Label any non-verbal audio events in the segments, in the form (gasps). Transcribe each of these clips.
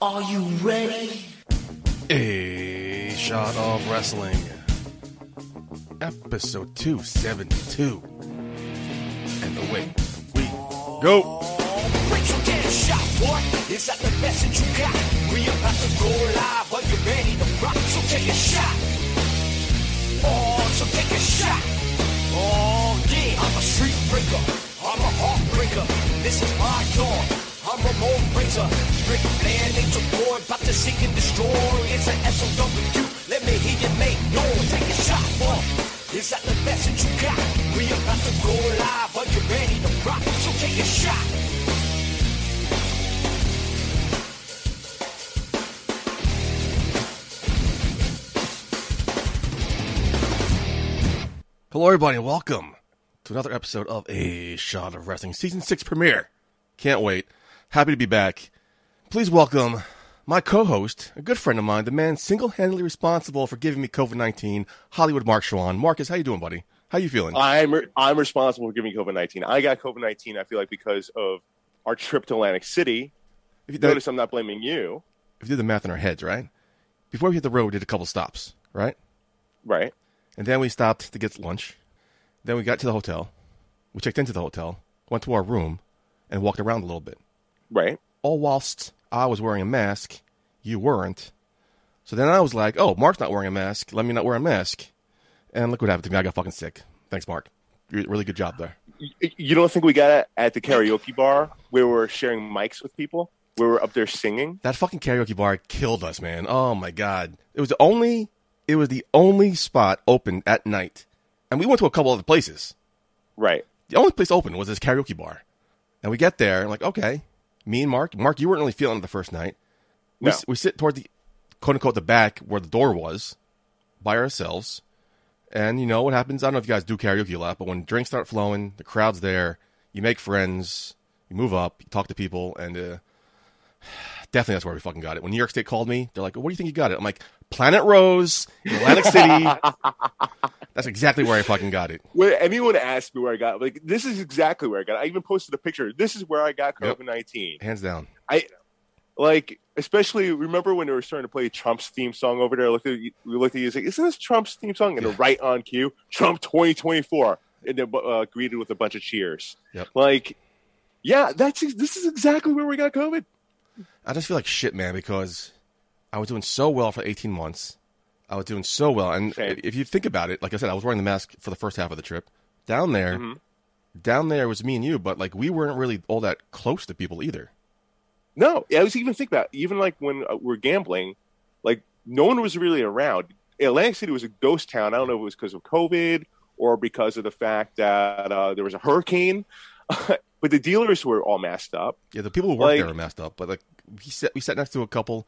Are you ready? A shot of wrestling. Episode 272. And away we go. Break so get a shot, what? Is that the that you got? We about to go live, are you ready to rock? So take a shot. Oh, so take a shot. Oh, yeah. I'm a street breaker. I'm a heartbreaker. This is my dawn. I'm a Ramon Razor. Ric Flair, Nature Boy, about to seek and destroy. It's an SOW. Let me hear you make noise. Take a shot, what? Is that the that you got? We about to go live, are you ready to rock? So take a shot. Hello, everybody, and welcome to another episode of A Shot of Wrestling Season 6 premiere. Can't wait. Happy to be back. Please welcome my co host, a good friend of mine, the man single handedly responsible for giving me COVID 19, Hollywood Mark Schwann. Marcus, how you doing, buddy? How you feeling? I'm I'm responsible for giving COVID nineteen. I got COVID nineteen. I feel like because of our trip to Atlantic City. if, you Notice I'm not blaming you, if you do the math in our heads, right? Before we hit the road, we did a couple stops, right? right? And then we stopped to get lunch. Then we got to the hotel. We checked into the hotel, went to our room, and walked around a little bit. Right. All whilst I was wearing a mask, you weren't. So then I was like, oh, Mark's not wearing a mask. Let me not wear a mask. And look what happened to me. I got fucking sick. Thanks, Mark. You- Really good job there. You don't think we got it at the karaoke bar where we were sharing mics with people? Where we were up there singing? That fucking karaoke bar killed us, man. Oh my god. It was the only it was the only spot open at night. And we went to a couple other places. Right. The only place open was this karaoke bar. And we get there and like, okay. Me and Mark, Mark, you weren't really feeling it the first night. We, No. s- we sit toward the quote unquote the back where the door was by ourselves. And you know what happens? I don't know if you guys do karaoke a lot, but when drinks start flowing, the crowd's there, you make friends, you move up, you talk to people, and uh, (sighs) definitely that's where we fucking got it. When New York State called me, they're like, "What do you think you got it?" I'm like, "Planet Rose, Atlantic City." (laughs) that's exactly where I fucking got it. When anyone asked me where I got like this is exactly where I got it. I even posted a picture. This is where I got COVID nineteen. Hands down. I like especially remember when they were starting to play Trump's theme song over there? Looked at we looked at you and said, "Isn't this Trump's theme song?" And Yeah. they're right on cue, Trump twenty twenty four, and then uh, greeted with a bunch of cheers. Yep. Like, yeah, that's this is exactly where we got COVID. I just feel like shit, man, because I was doing so well for 18 months. I was doing so well. And Same. if you think about it, like I said, I was wearing the mask for the first half of the trip. Down there, Mhm. down there was me and you, but like we weren't really all that close to people either. No, I was even think about it. even like when uh, we're gambling, like no one was really around. Atlantic City was a ghost town. I don't know if it was because of COVID or because of the fact that uh, there was a hurricane, (laughs) but the dealers were all masked up. Yeah, the people who worked Like- there were messed up, but like we sat, we sat next to a couple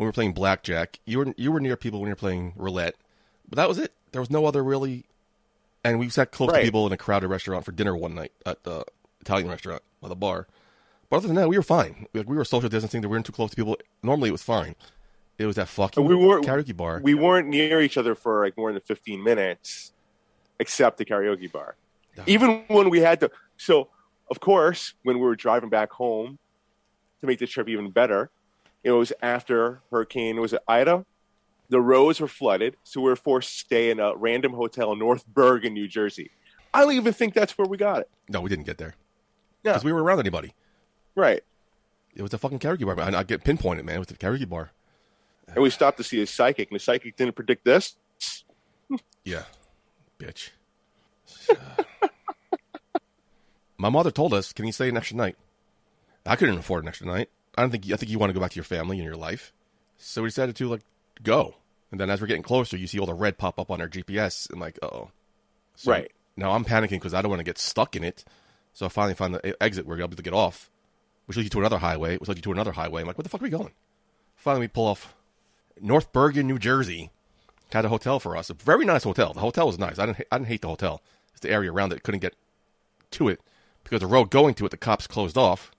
when we were playing blackjack. You were you were near people when you were playing roulette, but that was it. There was no other really, and we sat close to people in a crowded restaurant for dinner one night at the Italian restaurant by the bar. But other than that, we were fine. Like, we were social distancing. We weren't too close to people. Normally, it was fine. It was that fucking we weren't- karaoke bar. We weren't near each other for like more than fifteen minutes, except the karaoke bar. Ah. Even when we had to, so of course, when we were driving back home to make the trip even better, it was after Hurricane was it Ida. The roads were flooded, so we were forced to stay in a random hotel in North (laughs) Bergen, New Jersey. I don't even think that's where we got it. no, we didn't get there Yeah. because we were around anybody. Right. It was a fucking karaoke bar. I, I get pinpointed, man. It was the karaoke bar. And we stopped to see a psychic, and the psychic didn't predict this. (laughs) Yeah, bitch. (laughs) My mother told us, "Can you stay an extra night?" I couldn't afford an extra night. I don't think. I think you want to go back to your family and your life, so we decided to like go. And then as we're getting closer, you see all the red pop up on our GPS, and like, oh, Right. Now I'm panicking because I don't want to get stuck in it. So I finally find the exit where we're able to get off, which leads you to another highway, which leads you to another highway. I'm like, where the fuck are we going? Finally, we pull off North Bergen, New Jersey. Had a hotel for us, a very nice hotel. The hotel was nice. I didn't, I didn't hate the hotel. It's the area around it. Couldn't get to it because the road going to it, the cops closed off.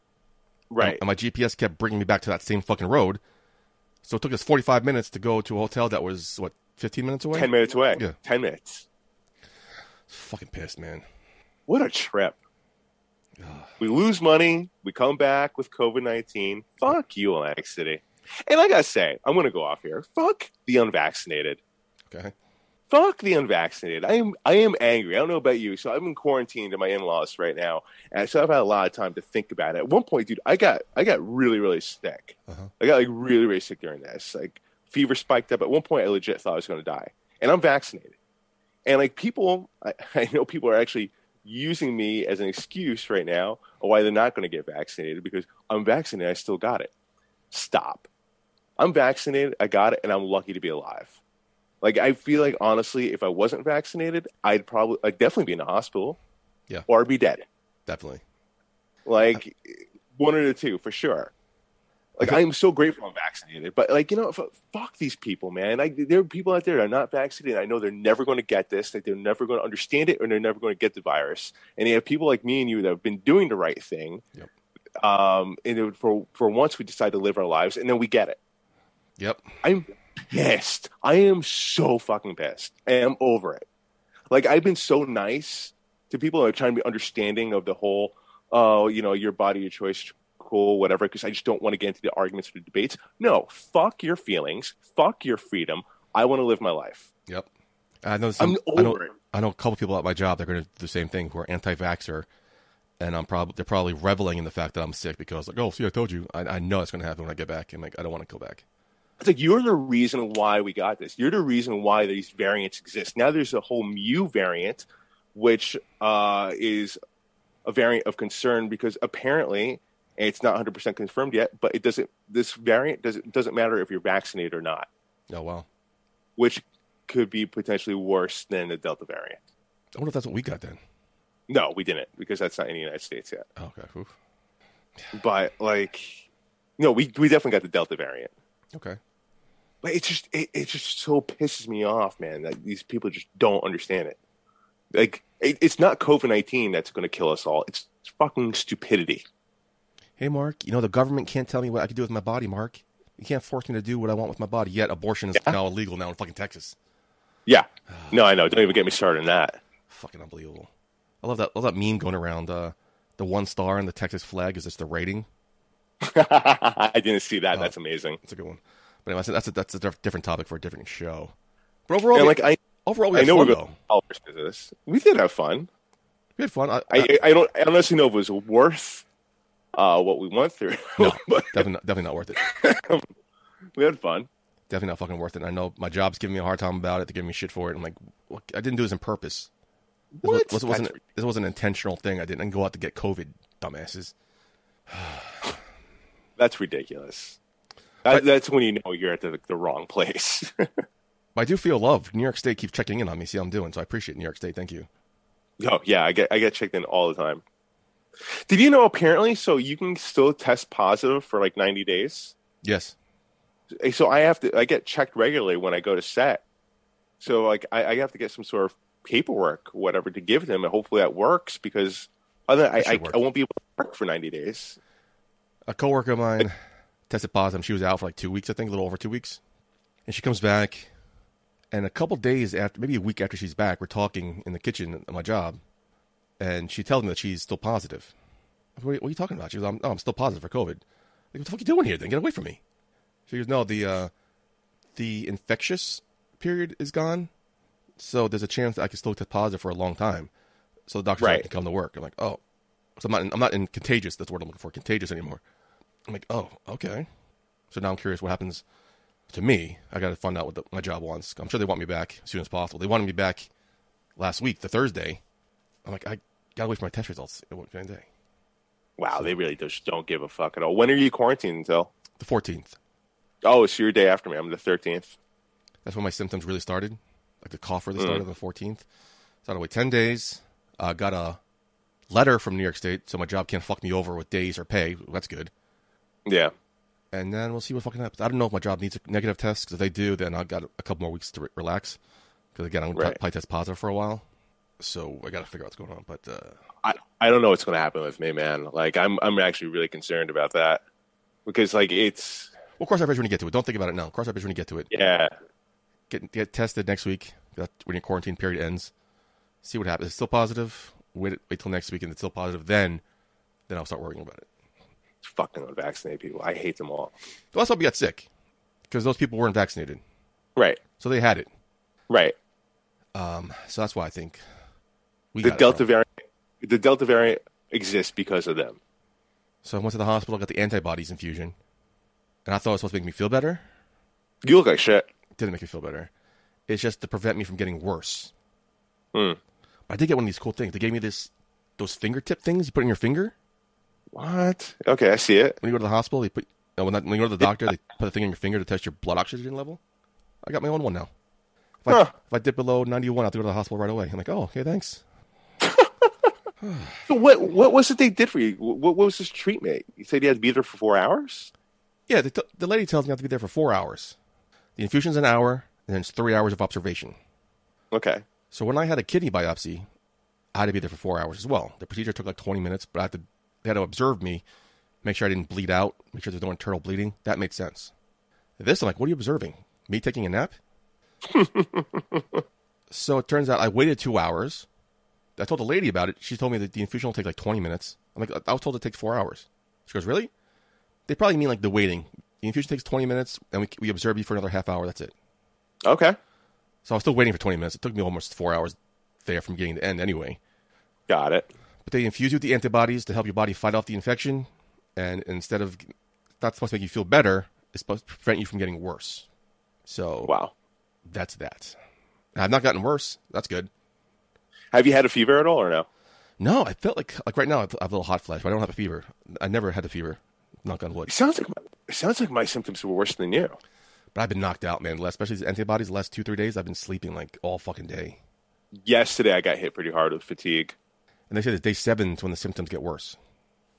Right. And my GPS kept bringing me back to that same fucking road. So it took us 45 minutes to go to a hotel that was, what, 15 minutes away? 10 minutes away. Yeah. 10 minutes. Fucking pissed, man. What a trip. We lose money. We come back with COVID 19. Fuck you, Atlantic City. And I gotta say, I'm gonna go off here. Fuck the unvaccinated. Okay. Fuck the unvaccinated. I am I am angry. I don't know about you. So I'm in quarantine to my in-laws right now, and so I've had a lot of time to think about it. At one point, dude, I got I got really really sick. Uh-huh. I got like really really sick during this. Like fever spiked up. At one point, I legit thought I was gonna die, and I'm vaccinated. And like people, I, (laughs) I know people are actually using me as an excuse right now of why they're not going to get vaccinated because I'm vaccinated. I still got it. Stop. I'm vaccinated. I got it, and I'm lucky to be alive. Like I feel like honestly, if I wasn't vaccinated, I'd probably I'd definitely be in the hospital. Yeah. Or be dead. Definitely. Like one of the two for sure. Like I'm so grateful I'm vaccinated, but like you know, f- fuck these people, man. Like there are people out there that are not vaccinated. I know they're never going to get this. Like they're never going to understand it, or they're never going to get the virus. And you have people like me and you that have been doing the right thing. Yep. Um, and it- for for once we decide to live our lives, and then we get it. Yep. I'm pissed. I am so fucking pissed. I am over it. Like I've been so nice to people are trying to be understanding of the whole, oh, you know, your body, your choice, cool, whatever. Because I just don't want to get into the arguments or the debates. No, fuck your feelings. Fuck your freedom. I want to live my life. Yep. I know. I'm Some, I know. over it. I know a couple people at my job. They're going to do the same thing. Who are anti-vaxxer, and I'm probably they're probably reveling in the fact that I'm sick because like, oh, see, I told you. I, I know it's going to happen when I get back. I'm like, I don't want to go back. It's like you're the reason why we got this. You're the reason why these variants exist. Now there's a whole mu variant, which uh, is a variant of concern because apparently it's not 100 percent confirmed yet. But it doesn't. This variant doesn't doesn't matter if you're vaccinated or not, Oh wow. which could be potentially worse than the Delta variant. I wonder if that's what we got then. No, we didn't because that's not in the United States yet. Oh, okay. Oof. But like, no, we we definitely got the Delta variant. Okay. But it just it, it just so pisses me off, man. That these people just don't understand it. Like it, it's not COVID nineteen that's going to kill us all. It's fucking stupidity. Hey, Mark. You know the government can't tell me what I can do with my body, Mark. You can't force me to do what I want with my body. Yet abortion is Yeah. now illegal now in fucking Texas. Yeah. (sighs) No, I know. Don't even get me started on that. Fucking unbelievable. I love that. I love that meme going around. Uh, the one star in the Texas flag is just the rating. (laughs) I didn't see that. Oh. That's amazing. That's a good one. But anyway, that's a, that's a different topic for a different show. But overall, And we, like I, overall, we I had know fun we're going to this. We did have fun. We had fun. I, I, I, don't I honestly know if it was worth uh, what we went through, (laughs) no, but definitely, not, definitely not worth it. (laughs) we had fun. Definitely not fucking worth it. I know my job's giving me a hard time about it. They're giving me shit for it. I'm like, well, I didn't do this on purpose. This What? Was, wasn't That's- this wasn't an intentional thing. I didn't go out to get COVID, dumbasses. (sighs) That's ridiculous. That, that's when you know you're at the, the wrong place. (laughs) I do feel loved. New York State keeps checking in on me, see how I'm doing. So I appreciate New York State. Thank you. oh yeah, I get I get checked in all the time. Did you know apparently so you can still test positive for like 90 days? Yes. So I have to I get checked regularly when I go to set. So like I, I have to get some sort of paperwork, whatever, to give them, and hopefully that works because other than I, I. I won't be able to work for 90 days. A coworker of mine tested positive. She was out for like two weeks, I think, a little over two weeks. And she comes back, and a couple days after, maybe a week after she's back, we're talking in the kitchen at my job, and she tells me that she's still positive. Like, What, what are you talking about? She goes, I'm, "No, I'm still positive for COVID." Like, what the fuck are you doing here? Then get away from me. She goes, "No, the uh, the infectious period is gone, so there's a chance that I can still test positive for a long time. So the doctor said Right. can come to work." I'm like, "Oh, so I'm not in, I'm not in contagious. That's the word I'm looking for. Contagious anymore." I'm like, "Oh, okay." So now I'm curious what happens to me. I got to find out what the, my job wants. I'm sure they want me back as soon as possible. They wanted me back last week, the Thursday. I'm like, I gotta wait for my test results. What can I day? Wow, they really just don't give a fuck at all. When are you quarantined until? The 14th. Oh, it's your day after me. I'm the 13th. That's when my symptoms really started. Like the cough really Mm. started on the 14th. So I had to wait 10 days. Uh, got a letter from New York State, so my job can't fuck me over with days or pay. That's good. Yeah. And then we'll see what fucking happens. I don't know if my job needs a negative test, because if they do, then I've got a couple more weeks to re- relax. Because again, I'm going Right. to probably test positive for a while. So I got to figure out what's going on. But uh, I, I don't know what's going to happen with me, man. Like I'm I'm actually really concerned about that because like it's Well, cross that bridge when you get to it. Don't think about it now. Cross that bridge when you get to it. yeah Get get tested next week. When your quarantine period ends. See what happens. If it's still positive. Wait wait till next week, and it's still positive. Then, then I'll start worrying about it. Fucking unvaccinated people. I hate them all. That's why we got sick because those people weren't vaccinated, Right, so they had it. right. Um, so that's why I think we The got Delta variant, the Delta variant exists because of them. So I went to the hospital, got the antibodies infusion, and I thought it was supposed to make me feel better. You look like shit. It didn't make me feel better. It's just to prevent me from getting worse. Hmm. But I did get one of these cool things. They gave me this those fingertip things you put in your finger What? Okay, I see it. when you go to the hospital. They put no, when, that, when you go to the doctor, they put a thing in your finger to test your blood oxygen level. I got my own one now. If I, Huh. if I dip below ninety one, I have to go to the hospital right away. I'm like, oh, okay, thanks. (laughs) So what? What was it they did for you? What, what was this treatment? You said you had to be there for four hours. Yeah, the, t- the lady tells me I have to be there for four hours. The infusion's an hour, and then it's three hours of observation. Okay. So when I had a kidney biopsy, I had to be there for four hours as well. The procedure took like 20 minutes, but I had to, they had to observe me, make sure I didn't bleed out, make sure there's no internal bleeding. That made sense. This, I'm like, what are you observing? Me taking a nap? (laughs) so it turns out I waited two hours. I told the lady about it. She told me that the infusion will take like 20 minutes. I'm like, I was told it takes four hours. She goes, really? They probably mean like the waiting. The infusion takes 20 minutes, and we, we observe you for another half hour. That's it. Okay. So I was still waiting for 20 minutes. It took me almost four hours there from beginning to end anyway. Got it. But they infuse you with the antibodies to help your body fight off the infection. And instead of that's supposed to make you feel better, it's supposed to prevent you from getting worse. So Wow. that's that. I've not gotten worse. That's good. Have you had a fever at all or no? No, I felt like like right now I have a little hot flash, but I don't have a fever. I never had a fever. Knock on wood. It sounds like my, it sounds like my symptoms were worse than you. But I've been knocked out, man. Especially these antibodies. The last two three days, I've been sleeping like all fucking day. Yesterday I got hit pretty hard with fatigue. And they say that day seven is when the symptoms get worse.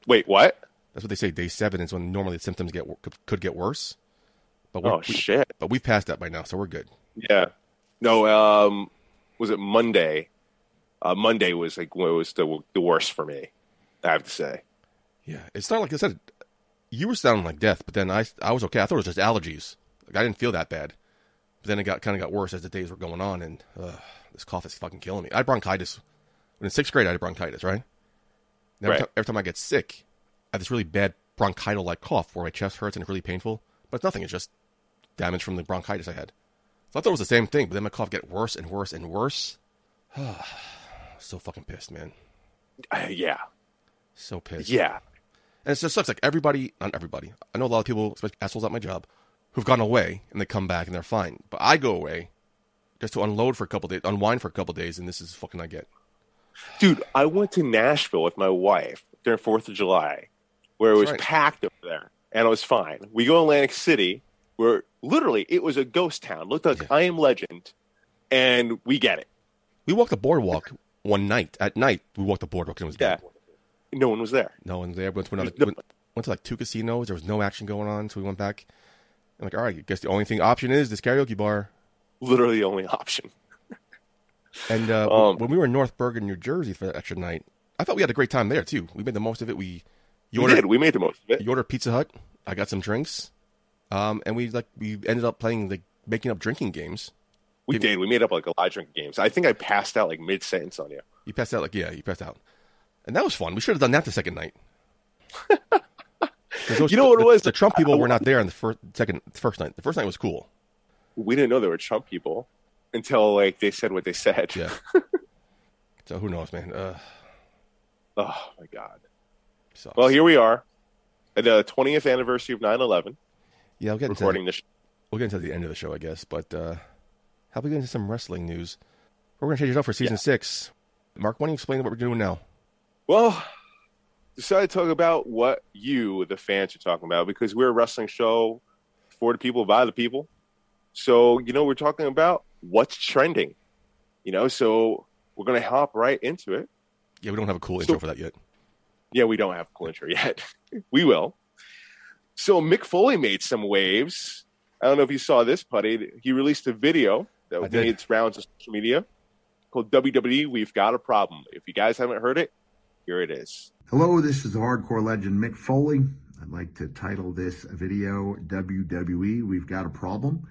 Wait, what? That's what they say. Day seven is when normally the symptoms get could, could get worse. But Oh we, shit. but we've passed that by now, so we're good. Yeah. No, um was it Monday? Uh Monday was like when it was the the worst for me. I have to say. Yeah, it's not like I said. You were sounding like death, but then I I was okay. I thought it was just allergies. Like I didn't feel that bad, but then it got kind of got worse as the days were going on, and uh, this cough is fucking killing me. I had bronchitis. When in sixth grade, I had bronchitis, right? And every, Right. time, every time I get sick, I have this really bad bronchital like cough where my chest hurts and it's really painful. But it's nothing. It's just damage from the bronchitis I had. So I thought it was the same thing, but then my cough get worse and worse and worse. (sighs) so fucking pissed, man. Uh, yeah. So pissed. Yeah. And it just sucks. Like everybody, not everybody. I know a lot of people, especially assholes at my job, who've gone away and they come back and they're fine. But I go away just to unload for a couple days, unwind for a couple days, and this is fucking I get. Dude, I went to Nashville with my wife during Fourth of July, where it was right. packed over there, and it was fine. We go to Atlantic City, where literally it was a ghost town. Looked like Yeah. I Am Legend, and we get it. We walked the boardwalk one night. At night, we walked the boardwalk and it was Yeah, dead. no one was there. No one was there. Went to another. No- Went, went to like two casinos. There was no action going on, so we went back. I'm like, all right, I guess the only thing option is this karaoke bar. Literally the only (laughs) option. And uh, Um, when we were in North Bergen, New Jersey for that extra night, I thought we had a great time there too. We made the most of it. We you We ordered did. We made the most of it. you ordered Pizza Hut. I got some drinks, um, and we like we ended up playing like making up drinking games. We Give- did. We made up like a lot of drinking games. I think I passed out like mid sentence on you. You passed out like yeah, you passed out, and that was fun. We should have done that the second night. (laughs) those- You know what it was? The Trump people were not there on the first, second, first night. The first night was cool. We didn't know they were Trump people until like they said what they said. Yeah. (laughs) so who knows, man? Uh, Oh my god. sucks. Well, here we are at the 20th anniversary of 9/11. yeah, we'll get into this. we'll get into the end of the show, I guess. But uh, how about we get into some wrestling news? We're gonna change it up for season Yeah. six. Mark, why don't you explain what we're doing now? Well, decided to talk about what you, the fans, are talking about because we're a wrestling show for the people, by the people. So, you know, we're talking about what's trending. You know, so we're going to hop right into it. Yeah, we don't have a cool So- intro for that yet. Yeah, we don't have a cool intro yet. (laughs) we will. So, Mick Foley made some waves. I don't know if you saw this, Putty. He released a video I that did. made its rounds of social media called WWE We've Got a Problem. If you guys haven't heard it, here it is. Hello, this is the hardcore legend Mick Foley. I'd like to title this video WWE We've Got a Problem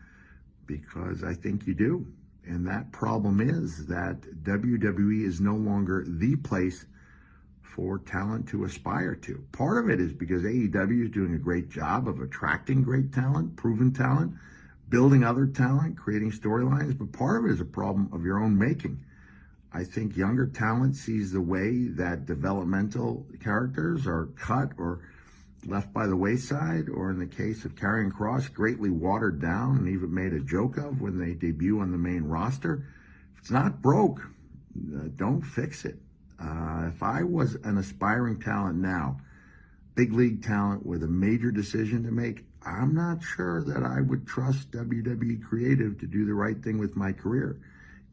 because I think you do. And that problem is that WWE is no longer the place for talent to aspire to. Part of it is because AEW is doing a great job of attracting great talent, proven talent, building other talent, creating storylines, but part of it is a problem of your own making. I think younger talent sees the way that developmental characters are cut or left by the wayside, or in the case of Karrion Kross, greatly watered down and even made a joke of when they debut on the main roster. If it's not broke, uh, don't fix it. Uh, if I was an aspiring talent now, big league talent with a major decision to make, I'm not sure that I would trust WWE Creative to do the right thing with my career.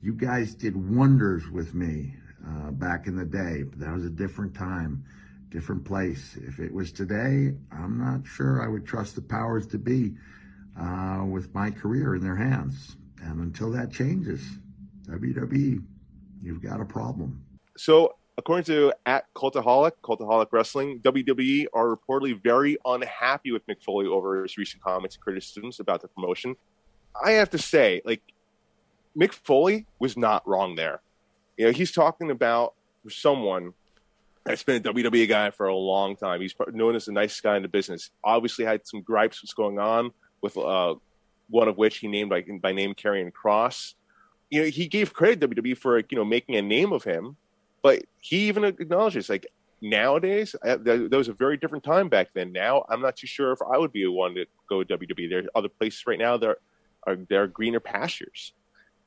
You guys did wonders with me uh, back in the day, but that was a different time, different place. If it was today, I'm not sure I would trust the powers to be uh, with my career in their hands. And until that changes, WWE, you've got a problem. So, according to at Cultaholic, Cultaholic Wrestling, WWE are reportedly very unhappy with Mick Foley over his recent comments and criticisms about the promotion. I have to say, like, Mick Foley was not wrong there. You know, he's talking about someone that's been a WWE guy for a long time. He's known as a nice guy in the business. Obviously, had some gripes what's going on with uh, one of which he named by, by name Karrion Kross. You know, he gave credit to WWE for you know making a name of him, but he even acknowledges like nowadays uh, there was a very different time back then. Now I'm not too sure if I would be one to go to WWE. There are other places right now there are there are greener pastures.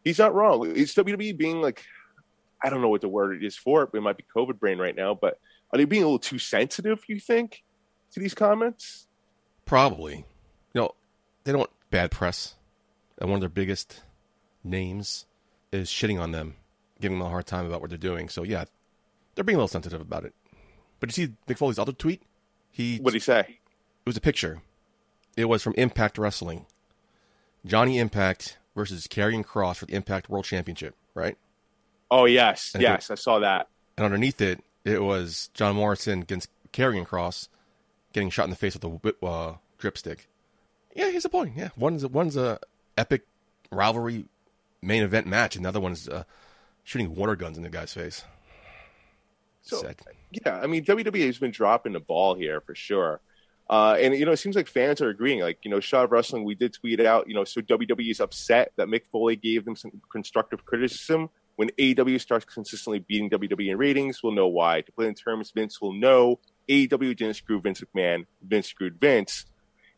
He's not wrong. It's WWE being like I don't know what the word is for it. It might be COVID brain right now, but are they being a little too sensitive? You think to these comments? Probably. You know, they don't want bad press, and one of their biggest names is shitting on them, giving them a hard time about what they're doing. So yeah, they're being a little sensitive about it. But you see Mick Foley's other tweet? He what did he say? It was a picture. It was from Impact Wrestling. Johnny Impact versus Karrion Kross for the Impact World Championship, right? Oh yes, And yes, I saw that. And underneath it, it was John Morrison against Karrion Kross, getting shot in the face with a whip, uh, drip stick. Yeah, here's the point. Yeah, one's one's a epic rivalry main event match, and the other one's uh, shooting water guns in the guy's face. So Sad. yeah, I mean WWE has been dropping the ball here for sure. Uh, and you know, it seems like fans are agreeing. Like you know, of Wrestling, we did tweet it out. You know, so WWE is upset that Mick Foley gave them some constructive criticism. When AEW starts consistently beating WWE in ratings, we'll know why. To put in terms, Vince will know AEW didn't screw Vince McMahon. Vince screwed Vince.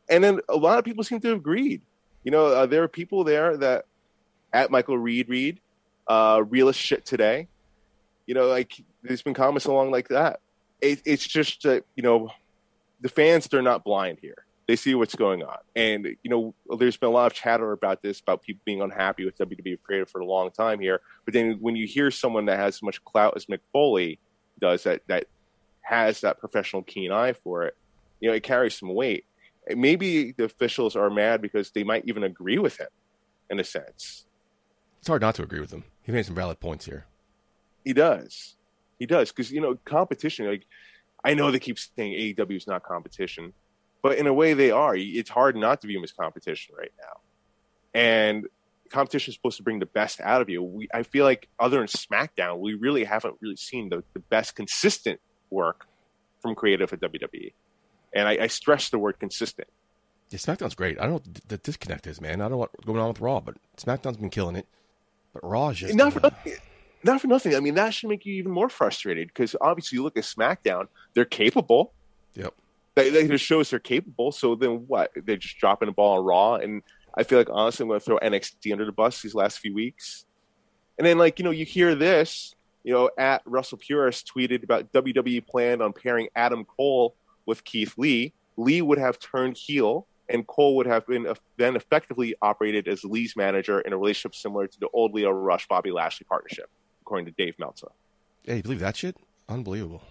And then a lot of people seem to have agreed. You know, uh, there are people there that at Michael Reed Reed, uh, realist shit today. You know, like there's been comments along like that. It, it's just uh, you know, the fans they're not blind here. They see what's going on, and you know, there's been a lot of chatter about this, about people being unhappy with WWE creative for a long time here. But then when you hear someone that has as much clout as Mick Foley does, that that has that professional keen eye for it, you know, it carries some weight. Maybe the officials are mad because they might even agree with him, in a sense. It's hard not to agree with him. He made some valid points here. He does. He does because you know competition. Like I know they keep saying AEW is not competition, but in a way they are. It's hard not to view them as competition right now. And competition is supposed to bring the best out of you. We, I feel like other than SmackDown, we really haven't really seen the, the best consistent work from creative at WWE. And I, I stress the word consistent. Yeah, SmackDown's great. I don't know what the disconnect is, man. I don't know what's going on with Raw, but SmackDown's been killing it. But Raw is just not for nothing. Not for nothing. I mean, that should make you even more frustrated because obviously you look at SmackDown, they're capable. Yep. They, they just shows they're capable. So then what? They're just dropping the ball on Raw, and I feel like honestly, I'm going to throw NXT under the bus these last few weeks. And then like you know, you hear this. You know, at Russell Purist tweeted about WWE planned on pairing Adam Cole with Keith Lee. Lee would have turned heel, and Cole would have been uh, then effectively operated as Lee's manager in a relationship similar to the old Lio Rush Bobby Lashley partnership, according to Dave Meltzer. Hey, you believe that shit? Unbelievable.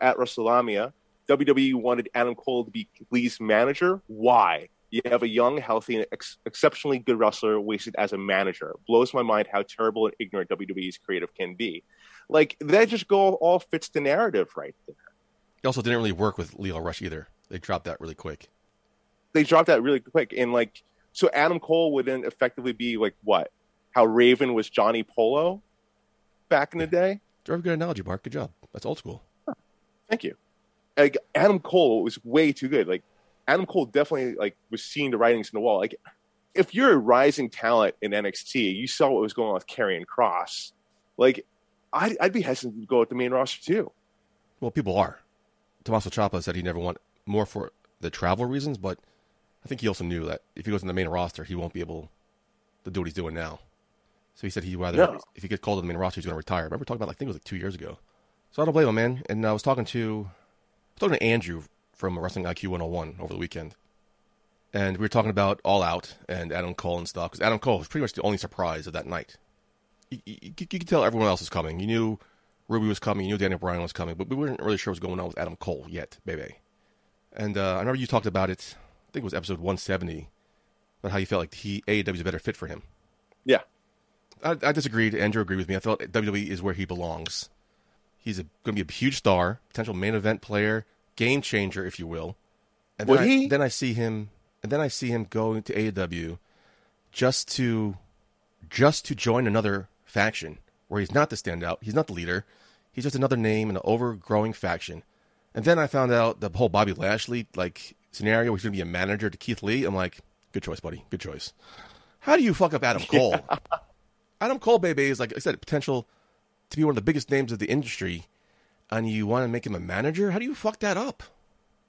At WrestleMania, WWE wanted Adam Cole to be Lee's manager. Why? You have a young, healthy, and ex- exceptionally good wrestler wasted as a manager. Blows my mind how terrible and ignorant WWE's creative can be. Like that just go all fits the narrative right there. It also didn't really work with Lio Rush either. They dropped that really quick. They dropped that really quick, and like so, Adam Cole would then effectively be like what? How Raven was Johnny Polo back in the day. Very good analogy, Mark. Good job. That's old school. Thank you. Like Adam Cole was way too good. Like Adam Cole definitely like was seeing the writings in the wall. Like if you're a rising talent in NXT, you saw what was going on with Karrion Kross. Like I'd, I'd be hesitant to go with the main roster too. Well, people are. Tommaso Ciampa said he never want more for the travel reasons, but I think he also knew that if he goes in the main roster, he won't be able to do what he's doing now. So he said he'd rather, No. if he gets called to the main roster, he's going to retire. Remember talking about, like, I think it was like two years ago. So I don't blame him, man. And I was talking to, I was talking to Andrew from Wrestling IQ 101 over the weekend. And we were talking about All Out and Adam Cole and stuff, because Adam Cole was pretty much the only surprise of that night. You, you, you could tell everyone else was coming. You knew Ruby was coming, you knew Daniel Bryan was coming, but we weren't really sure what was going on with Adam Cole yet, baby. And uh, I remember you talked about it, I think it was episode 170, about how you felt like he AEW is a better fit for him. Yeah. I, I disagreed. Andrew agreed with me. I felt WWE is where he belongs. He's going to be a huge star, potential main event player, game changer, if you will. And then, Would I, he? then I see him, and then I see him going to AEW just to, just to join another faction where he's not the standout, he's not the leader, he's just another name in an overgrowing faction. And then I found out the whole Bobby Lashley like scenario where he's going to be a manager to Keith Lee. I'm like, good choice, buddy, good choice. How do you fuck up Adam (laughs) Cole? Adam Cole, baby, is like I said, potential to be one of the biggest names of the industry, and you want to make him a manager? How do you fuck that up?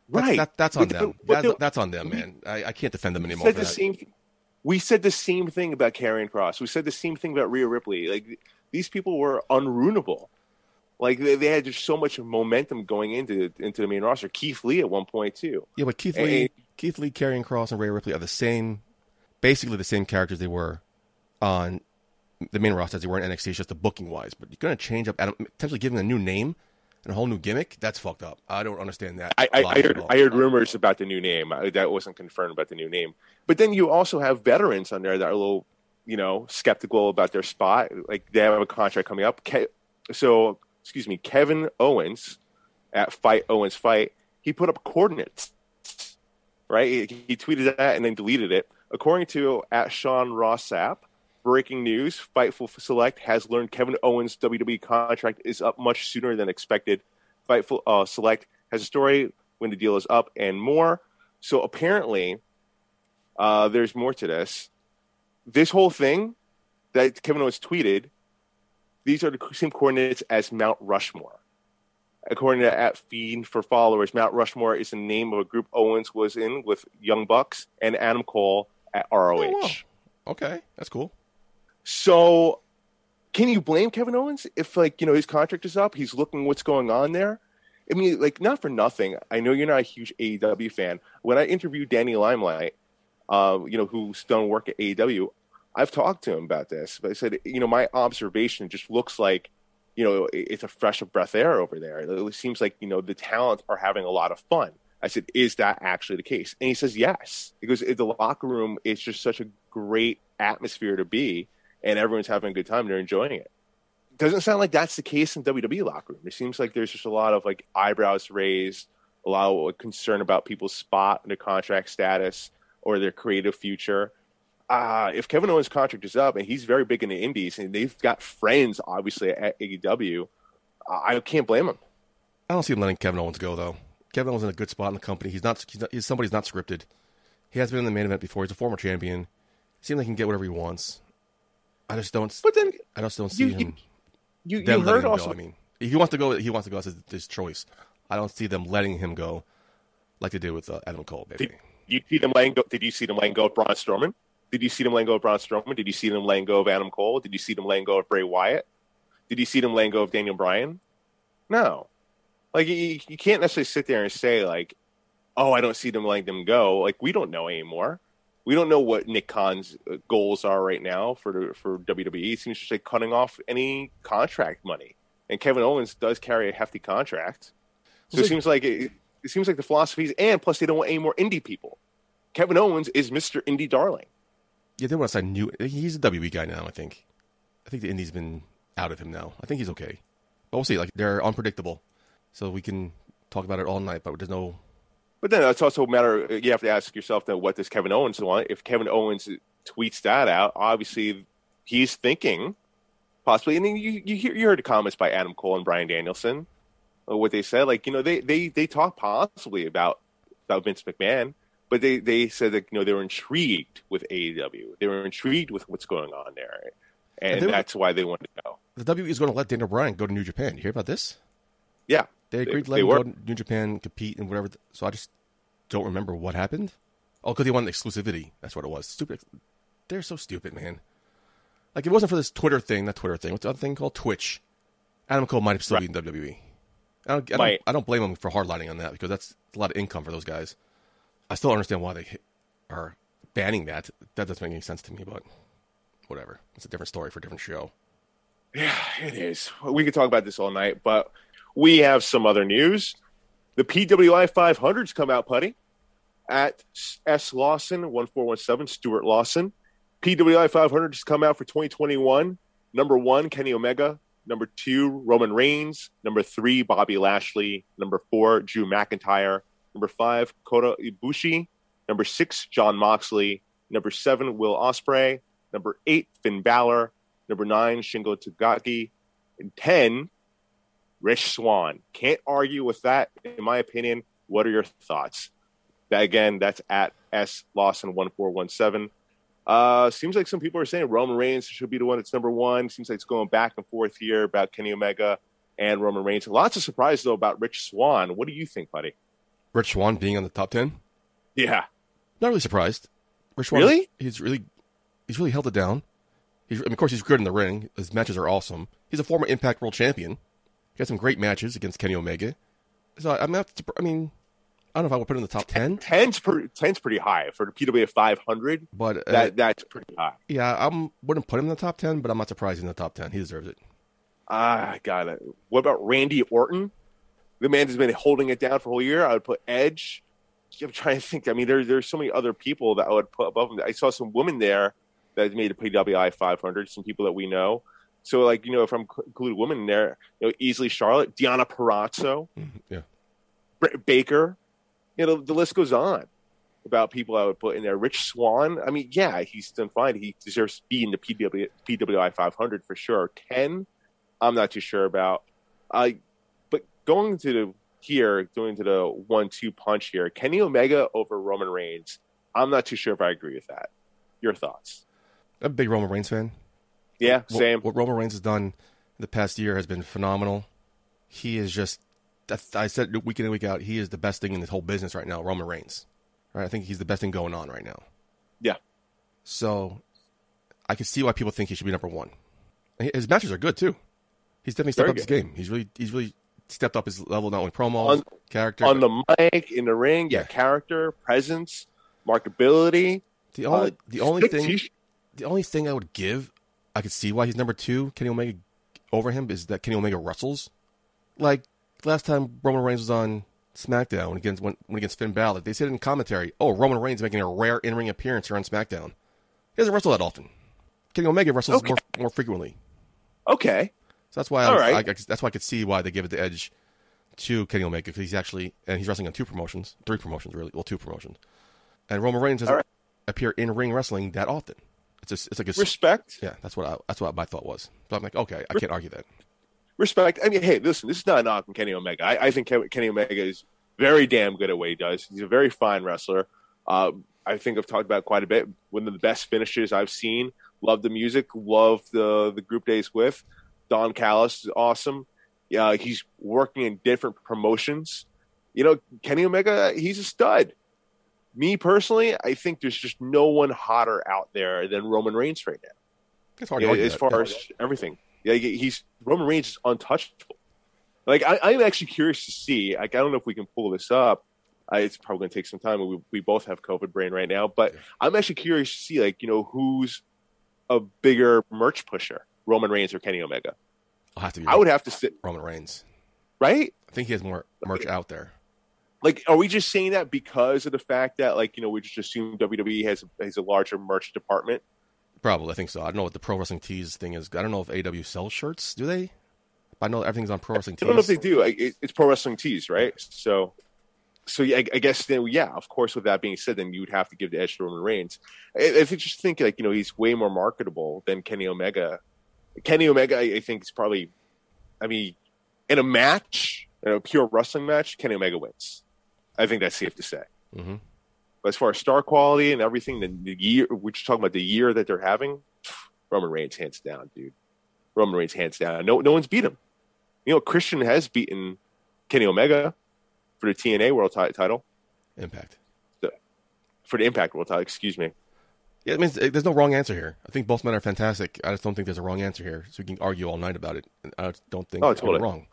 That's, Right. That, that's on But- them. but That- the- that's on them, man. I, I can't defend them anymore. said the same. We said the same thing about Karrion Kross. We said the same thing about Rhea Ripley. Like these people were unruinable. Like they, they had just so much momentum going into into the main roster. Keith Lee at one point too. Yeah, but Keith Hey. Lee, Keith Lee, Karrion Kross, and Rhea Ripley are the same, basically the same characters they were on the main roster as they were in NXT. Just the booking wise. But you're going to change up, Adam, potentially giving a new name and a whole new gimmick. That's fucked up. I don't understand that. I, I, I heard. I heard rumors about the new name. That wasn't confirmed about the new name. But then you also have veterans on there that are a little, you know, skeptical about their spot. Like they have a contract coming up. Ke- so excuse me, Kevin Owens at Fight Owens Fight. He put up coordinates, right? He, he tweeted that and then deleted it. According to at Sean Ross Sapp, breaking news: Fightful Select has learned Kevin Owens' WWE contract is up much sooner than expected. Fightful uh, Select has a story when the deal is up and more. So apparently, uh, there's more to this. This whole thing that Kevin Owens tweeted, these are the same coordinates as Mount Rushmore. According to at Fiend for followers, Mount Rushmore is the name of a group Owens was in with Young Bucks and Adam Cole at ROH. Oh. Okay, that's cool. So, can you blame Kevin Owens if, like, you know, his contract is up? He's looking what's going on there. I mean, like, not for nothing. I know you're not a huge AEW fan. When I interviewed Danny Limelight, uh, you know, who's done work at AEW, I've talked to him about this. But I said, you know, my observation just looks like, you know, it's a fresh of breath air over there. It seems like, you know, the talent are having a lot of fun. I said, is that actually the case? And he says, yes. Because the locker room is just such a great atmosphere to be, and everyone's having a good time. They're enjoying it. Doesn't sound like that's the case in WWE locker room. It seems like there's just a lot of like eyebrows raised, a lot of like, concern about people's spot, and their contract status, or their creative future. Uh, if Kevin Owens' contract is up and he's very big in the indies and they've got friends obviously at AEW, I I can't blame him. I don't see him letting Kevin Owens go though. Kevin Owens is in a good spot in the company. He's not. He's, not, he's somebody who's not scripted. He has been in the main event before. He's a former champion. Seems like he can get whatever he wants. I just don't. But then I just don't see you, him. you, you, you them letting heard him also go. I mean, if he wants to go, he wants to go. That's his, his choice. I don't see them letting him go, like they did with uh, Adam Cole. Baby. Did you see them letting go? Did you see them letting go of Braun Strowman? Did you see them letting go of Braun Strowman? Did you see them letting go of Adam Cole? Did you see them letting go of Bray Wyatt? Did you see them letting go of Daniel Bryan? No. Like you, you can't necessarily sit there and say like, "Oh, I don't see them letting them go." Like we don't know anymore. We don't know what Nick Khan's uh, goals are right now for for WWE. It seems to say cutting off any contract money, and Kevin Owens does carry a hefty contract. So it seems like it, it seems like the philosophies, and plus they don't want any more indie people. Kevin Owens is Mister Indie Darling. Yeah, they want to sign new. He's a WWE guy now. I think. I think the Indies been out of him now. I think he's okay, but we'll see. Like they're unpredictable, so we can talk about it all night. But there's no. But then it's also a matter. You have to ask yourself then, what does Kevin Owens want? If Kevin Owens tweets that out, obviously he's thinking possibly. And then you you, hear, you heard the comments by Adam Cole and Bryan Danielson. uh, what they said. Like you know, they they they talked possibly about about Vince McMahon, but they they said that you know they were intrigued with AEW. They were intrigued with what's going on there, and, And they were- that's why they wanted to go. The WWE is going to let Daniel Bryan go to New Japan. You hear about this? Yeah, They agreed to let they go to New Japan, compete, and whatever. So I just don't remember what happened. Oh, because they wanted exclusivity. That's what it was. Stupid. They're so stupid, man. Like, it wasn't for this Twitter thing, not Twitter thing, what's the other thing called? Twitch. Adam Cole might have still Right. been in WWE. I don't, I, don't. I don't blame him for hardlining on that because that's a lot of income for those guys. I still understand why they are banning that. That doesn't make any sense to me, but whatever. It's a different story for a different show. Yeah, it is. We could talk about this all night, but we have some other news. The PWI 500s come out, Putty, at S. Lawson 1417, Stuart Lawson. PWI 500s come out for 2021. Number one, Kenny Omega. Number two, Roman Reigns. Number three, Bobby Lashley. Number four, Drew McIntyre. Number five, Kota Ibushi. Number six, Jon Moxley. Number seven, Will Ospreay. Number eight, Finn Balor. Number nine, Shingo Takagi. And 10, Rich Swann. Can't argue with that, in my opinion. What are your thoughts? That, again, that's at S Lawson 1417. Uh, seems like some people are saying Roman Reigns should be the one that's number one. Seems like it's going back and forth here about Kenny Omega and Roman Reigns. Lots of surprise, though, about Rich Swann. What do you think, buddy? Rich Swann being on the top 10? Yeah. Not really surprised. Rich Swann, Really? He's really, he's really held it down. He's, I mean, of course, he's good in the ring. His matches are awesome. He's a former Impact World Champion. He had some great matches against Kenny Omega. So I'm not. I mean, I don't know if I would put him in the top ten, 10's, pretty, 10's pretty high. For the PWA 500, but uh, that, that's pretty high. yeah, I wouldn't put him in the top ten. But I'm not surprised he's in the top ten. He deserves it. Ah, I got it. What about Randy Orton? The man has been holding it down for a whole year. I would put Edge. I'm trying to think. I mean, there, there's so many other people that I would put above him. I saw some women there that made a PWI 500, some people that we know. So, like, you know, if I'm cl- include women in there, you know, easily Charlotte, Diana Perazzo, Mhm, Yeah, Baker, you know, the list goes on about people I would put in there. Rich Swann, I mean, yeah, he's done fine. He deserves to be in the PW, PWI 500 for sure. 10, I'm not too sure about. Uh, but going to the here, going to the one-two punch here, Kenny Omega over Roman Reigns. I'm not too sure if I agree with that. Your thoughts? I'm a big Roman Reigns fan. Yeah, same. What, Roman Reigns has done the past year has been phenomenal. He is just I said week in and week out. He is the best thing in this whole business right now. Roman Reigns. Right. I think he's the best thing going on right now. Yeah. So, I can see why people think he should be number one. His matches are good too. He's definitely stepped Very up his game. He's really he's really stepped up his level not only promos, On- character. On but the mic, in the ring, yeah, character, presence, markability. the only uh, the only thing the only thing I would give, I could see why he's number two, Kenny Omega over him, is that Kenny Omega wrestles. Like last time Roman Reigns was on SmackDown against when, when against Finn Balor, they said in commentary, "Oh, Roman Reigns making a rare in-ring appearance here on SmackDown." He doesn't wrestle that often. Kenny Omega wrestles Okay. more more frequently, Okay. so that's why I, All I. I- that's why I could see why they give it the edge to Kenny Omega because he's actually and he's wrestling on two promotions, three promotions really, well, two promotions, and Roman Reigns doesn't right. appear in ring wrestling that often. It's just it's like a Respect. yeah, that's what I, that's what my thought was. So I'm like, okay, I can't argue that. respect. I mean, hey, listen, this is not a knock on Kenny Omega. I, I think Ken- Kenny Omega is very damn good at what he does. He's a very fine wrestler. Um, I think I've talked about quite a bit. One of the best finishes I've seen. Love the music. Love the the group days with Don Callis is awesome. Yeah, he's working in different promotions. You know, Kenny Omega, he's a stud. Me personally, I think there's just no one hotter out there than Roman Reigns right now. It's hard Yeah, as that. far as everything. Yeah, he's Roman Reigns is untouchable. Like I, I'm actually curious to see. Like I don't know if we can pull this up. Uh, it's probably going to take some time. We we both have COVID brain right now, but I'm actually curious to see like you know who's a bigger merch pusher, Roman Reigns or Kenny Omega. I'll have to be I would have to sit Roman Reigns. right. I think he has more merch out there. Like, are we just saying that because of the fact that like you know we just assume WWE has has a larger merch department? Probably, I think so. I don't know what the pro wrestling tees thing is. I don't know if AW sells shirts. Do they? I know everything's on pro wrestling I don't know if they do. It's pro wrestling tees, right? So, so yeah, I, I guess then, yeah, of course. With that being said, then you would have to give the edge to Roman Reigns. If you just think like you know he's way more marketable than Kenny Omega. Kenny Omega, I, I think is probably, I mean, in a match, in a pure wrestling match, Kenny Omega wins. I think that's safe to say. hmm But as far as star quality and everything, the, the year we're just talking about the year that they're having, Roman Reigns hands down, dude. Roman Reigns hands down. No, no one's beat him. You know, Christian has beaten Kenny Omega for the TNA World ti- title, Impact. for the Impact World title. Excuse me. Yeah, I mean, there's no wrong answer here. I think both men are fantastic. I just don't think there's a wrong answer here. So we can argue all night about it. I don't think Oh, totally. wrong.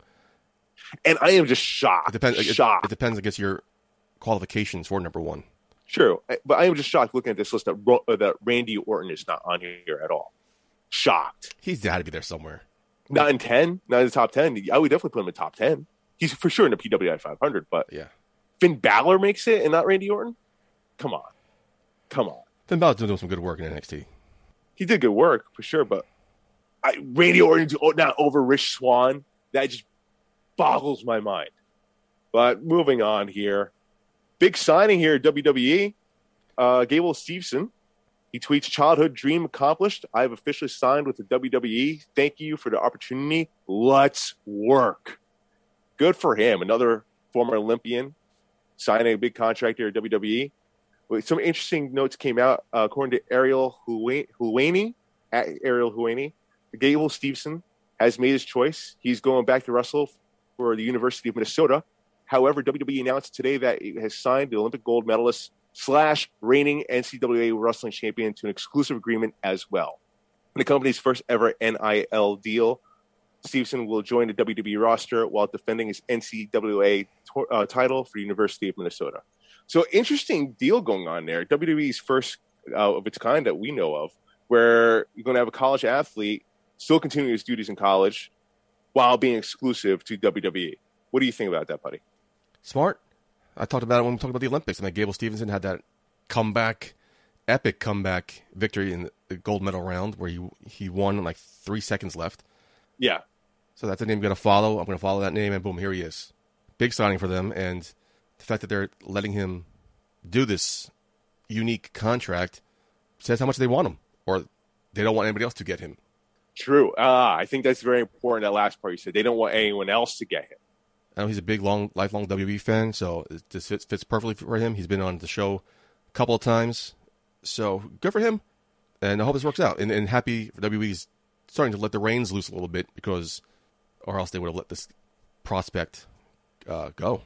And I am just It shocked. depends. It, shocked. it depends. I guess your qualifications for number one. True, but I am just shocked looking at this list that uh, that Randy Orton is not on here at all. Shocked. He's got to be there somewhere. Not in ten. Not in the top ten. I would definitely put him in top ten. He's for sure in the PWI 500. But Yeah. Finn Balor makes it, and not Randy Orton. Come on, come on. Finn Balor's doing some good work in NXT. He did good work for sure, but I, Randy Orton's o- not over Rich Swann. That just boggles my mind. But moving on here, big signing here at WWE. Uh, Gable Steveson. He tweets, "Childhood dream accomplished. I have officially signed with the WWE. Thank you for the opportunity. Let's work." Good for him. Another former Olympian signing a big contract here at WWE. Some interesting notes came out uh, according to Ariel Huwa- At Ariel Helwani, Gable Steveson has made his choice. He's going back to wrestle for the University of Minnesota. However, WWE announced today that it has signed the Olympic gold medalist slash reigning NCAA wrestling champion to an exclusive agreement as well. In the company's first ever NIL deal, Stevenson will join the WWE roster while defending his NCAA uh, title for University of Minnesota. So interesting deal going on there. WWE's first uh, of its kind that we know of, where you're going to have a college athlete still continuing his duties in college while being exclusive to WWE. What do you think about that, buddy? Smart. I talked about it when we talked about the Olympics. I mean, Gable Stevenson had that comeback, epic comeback victory in the gold medal round where he he won like three seconds left. Yeah, So that's a name I'm going to follow. I'm going to follow that name, and boom, here he is. Big signing for them, and the fact that they're letting him do this unique contract says how much they want him, or they don't want anybody else to get him. true. Ah, I think that's very important. That last part you said they don't want anyone else to get him. I know he's a big, long, lifelong WWE fan, so it- this fits, fits perfectly for him. He's been on the show a couple of times, so good for him. And I hope this works out. And, and happy for WWE's starting to let the reins loose a little bit because, or else they would have let this prospect uh, go.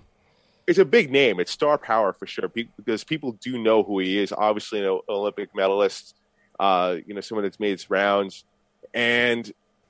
it's a big name. It's star power for sure because people do know who he is. Obviously, an Olympic medalist. Uh, you know, someone that's made its rounds, and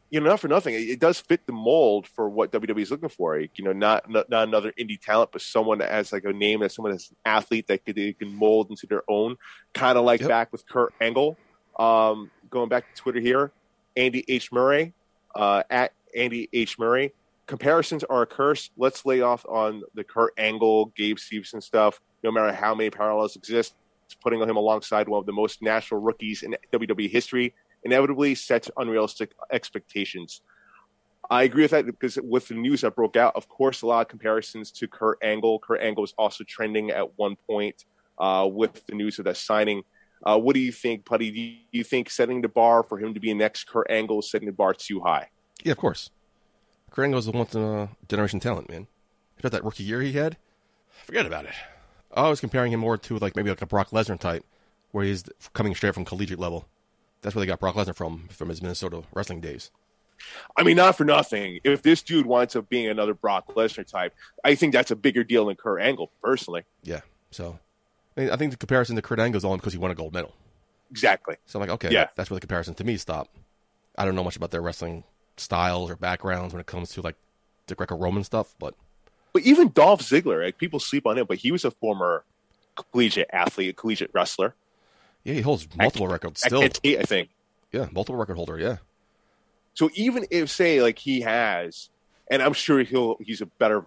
you know, not for nothing, it, it does fit the mold for what WWE is looking for. You know, not, not not another indie talent, but someone that has like a name, that someone that's an athlete that could, they can mold into their own. Kind of like Yep. back with Kurt Angle. Um, going back to Twitter here, Andy H Murray uh, at Andy H Murray comparisons are a curse. Let's lay off on the Kurt Angle, Gabe Stevenson stuff. No matter how many parallels exist, putting him alongside one of the most natural rookies in WWE history inevitably sets unrealistic expectations. I agree with that because with the news that broke out, of course, a lot of comparisons to Kurt Angle. Kurt Angle was also trending at one point uh, with the news of that signing. Uh, what do you think, Putty? Do you, think setting the bar for him to be an next Kurt Angle is setting the bar too high? Yeah, of course. Kurt Angle Angle's a once in a generation talent, man. About that rookie year he had, forget about it. I was comparing him more to like maybe like a Brock Lesnar type, where he's coming straight from collegiate level. That's where they got Brock Lesnar from, from his Minnesota wrestling days. I mean, not for nothing. If this dude winds up being another Brock Lesnar type, I think that's a bigger deal than Kurt Angle, personally. Yeah. So, I, mean, I think the comparison to Kurt Angle is only because he won a gold medal. Exactly. So I'm like, okay, Yeah. that's where the comparison to me stop. I don't know much about their wrestling styles or backgrounds when it comes to like the Greco-Roman stuff, but But even Dolph Ziggler, like people sleep on him, but he was a former collegiate athlete, a collegiate wrestler. Yeah, he holds multiple records still. State, I think. Yeah, multiple record holder. Yeah. So even if say like he has, and I'm sure he'll he's a better,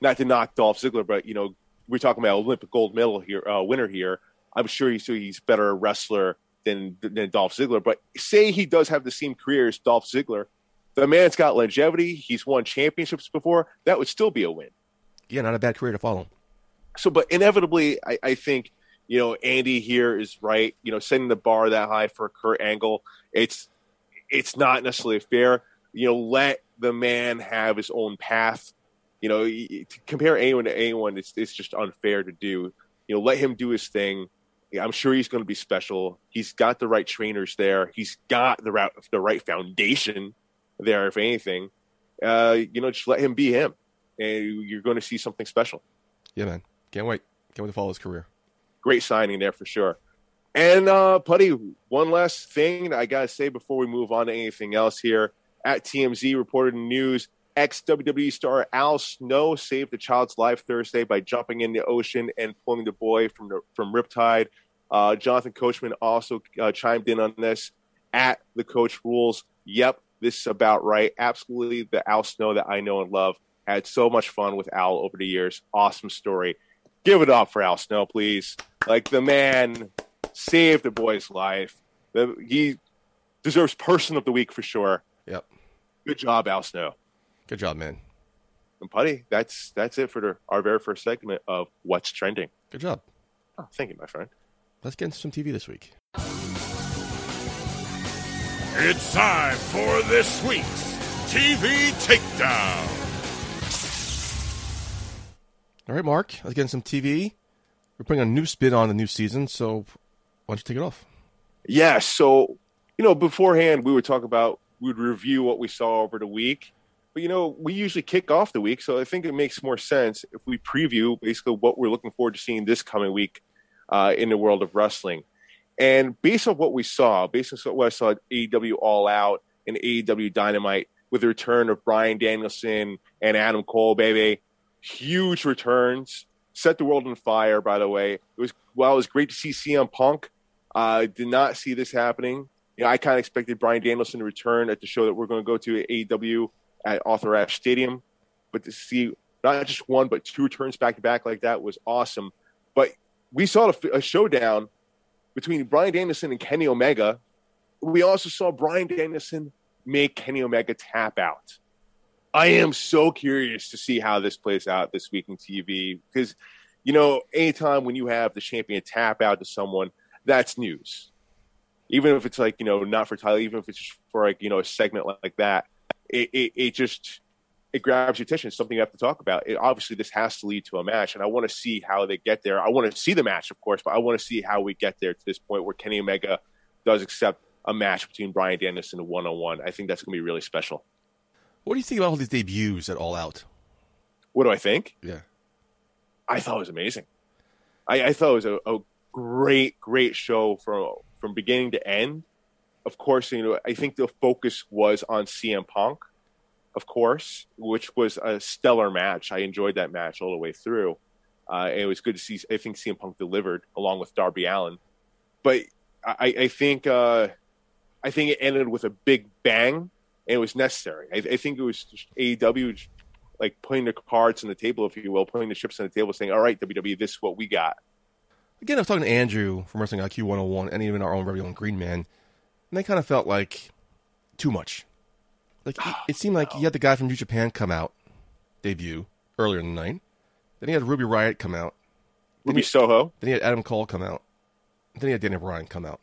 not to knock Dolph Ziggler, but you know we're talking about Olympic gold medal here, uh, winner here. I'm sure he's he's better wrestler than than Dolph Ziggler. But say he does have the same career as Dolph Ziggler, the man's got longevity. He's won championships before. That would still be a win. Yeah, not a bad career to follow. So, but inevitably, I, I think you know Andy here is right. You know, setting the bar that high for Kurt Angle, it's it's not necessarily fair. You know, let the man have his own path. You know, to compare anyone to anyone, it's it's just unfair to do. You know, let him do his thing. I'm sure he's going to be special. He's got the right trainers there. He's got the right the right foundation there. If anything, uh, you know, just let him be him, and you're going to see something special. Yeah, man. Can't wait. Can't wait to follow his career. Great signing there for sure. And uh, Putty, one last thing I gotta say before we move on to anything else here. At TMZ reported news, ex WWE star Al Snow saved a child's life Thursday by jumping in the ocean and pulling the boy from the, from Riptide. Uh, Jonathan Coachman also uh, chimed in on this. At the coach rules, yep, this is about right. Absolutely, the Al Snow that I know and love. Had so much fun with Al over the years. Awesome story. Give it up for Al Snow, please. Like the man saved a boy's life. The- He deserves person of the week for sure. Yep. Good job, Al Snow. Good job, man. And Putty, that's that's it for the, our very first segment of What's Trending. Good job. Oh, thank you, my friend. Let's get into some TV this week. It's time for this week's TV Takedown. All right, Mark. Let's get some TV. We're putting a new spin on the new season, so why don't you take it off? Yeah, so you know, beforehand we would talk about we would review what we saw over the week. But you know, we usually kick off the week, so I think it makes more sense if we preview basically what we're looking forward to seeing this coming week uh, in the world of wrestling. And based on what we saw, based on what I saw at AEW All Out and AEW Dynamite, with the return of Bryan Danielson and Adam Cole, baby, huge returns, set the world on fire. By the way, it was well, it was great to see CM Punk. I uh, did not see this happening. You know, I kind of expected Bryan Danielson to return at the show that we're going to go to at AEW at Arthur Ashe Stadium, but to see not just one but two returns back to back like that was awesome. But we saw a, a showdown between Bryan Danielson and Kenny Omega. We also saw Bryan Danielson make Kenny Omega tap out. I am so curious to see how this plays out this week in TV because, you know, anytime when you have the champion tap out to someone, that's news. Even if it's like, you know, not for title, even if it's just for like, you know, a segment like, that, it, it, it just it grabs your attention. It's something you have to talk about. It, obviously, this has to lead to a match, and I want to see how they get there. I want to see the match, of course, but I want to see how we get there to this point where Kenny Omega does accept a match between Bryan Danielson and one on one. I think that's going to be really special. What do you think about all these debuts at All Out? What do I think? Yeah. I thought it was amazing. I, I thought it was a, a great, great show from from beginning to end. Of course, you know, I think the focus was on CM Punk, of course, which was a stellar match. I enjoyed that match all the way through. Uh, and it was good to see. I think CM Punk delivered along with Darby Allin, but I, I think uh, I think it ended with a big bang, and it was necessary. I, I think it was just AEW like putting the cards on the table, if you will, putting the chips on the table, saying, "All right, WWE, this is what we got." Again, I was talking to Andrew from Wrestling IQ 101 and even our own very own Green Man, and they kind of felt like too much. Like it, ah, it seemed like you had the guy from New Japan come out, debut earlier in the night. Then he had Ruby Riott come out. Then Ruby he, Soho. Then he had Adam Cole come out. Then he had Daniel Bryan come out.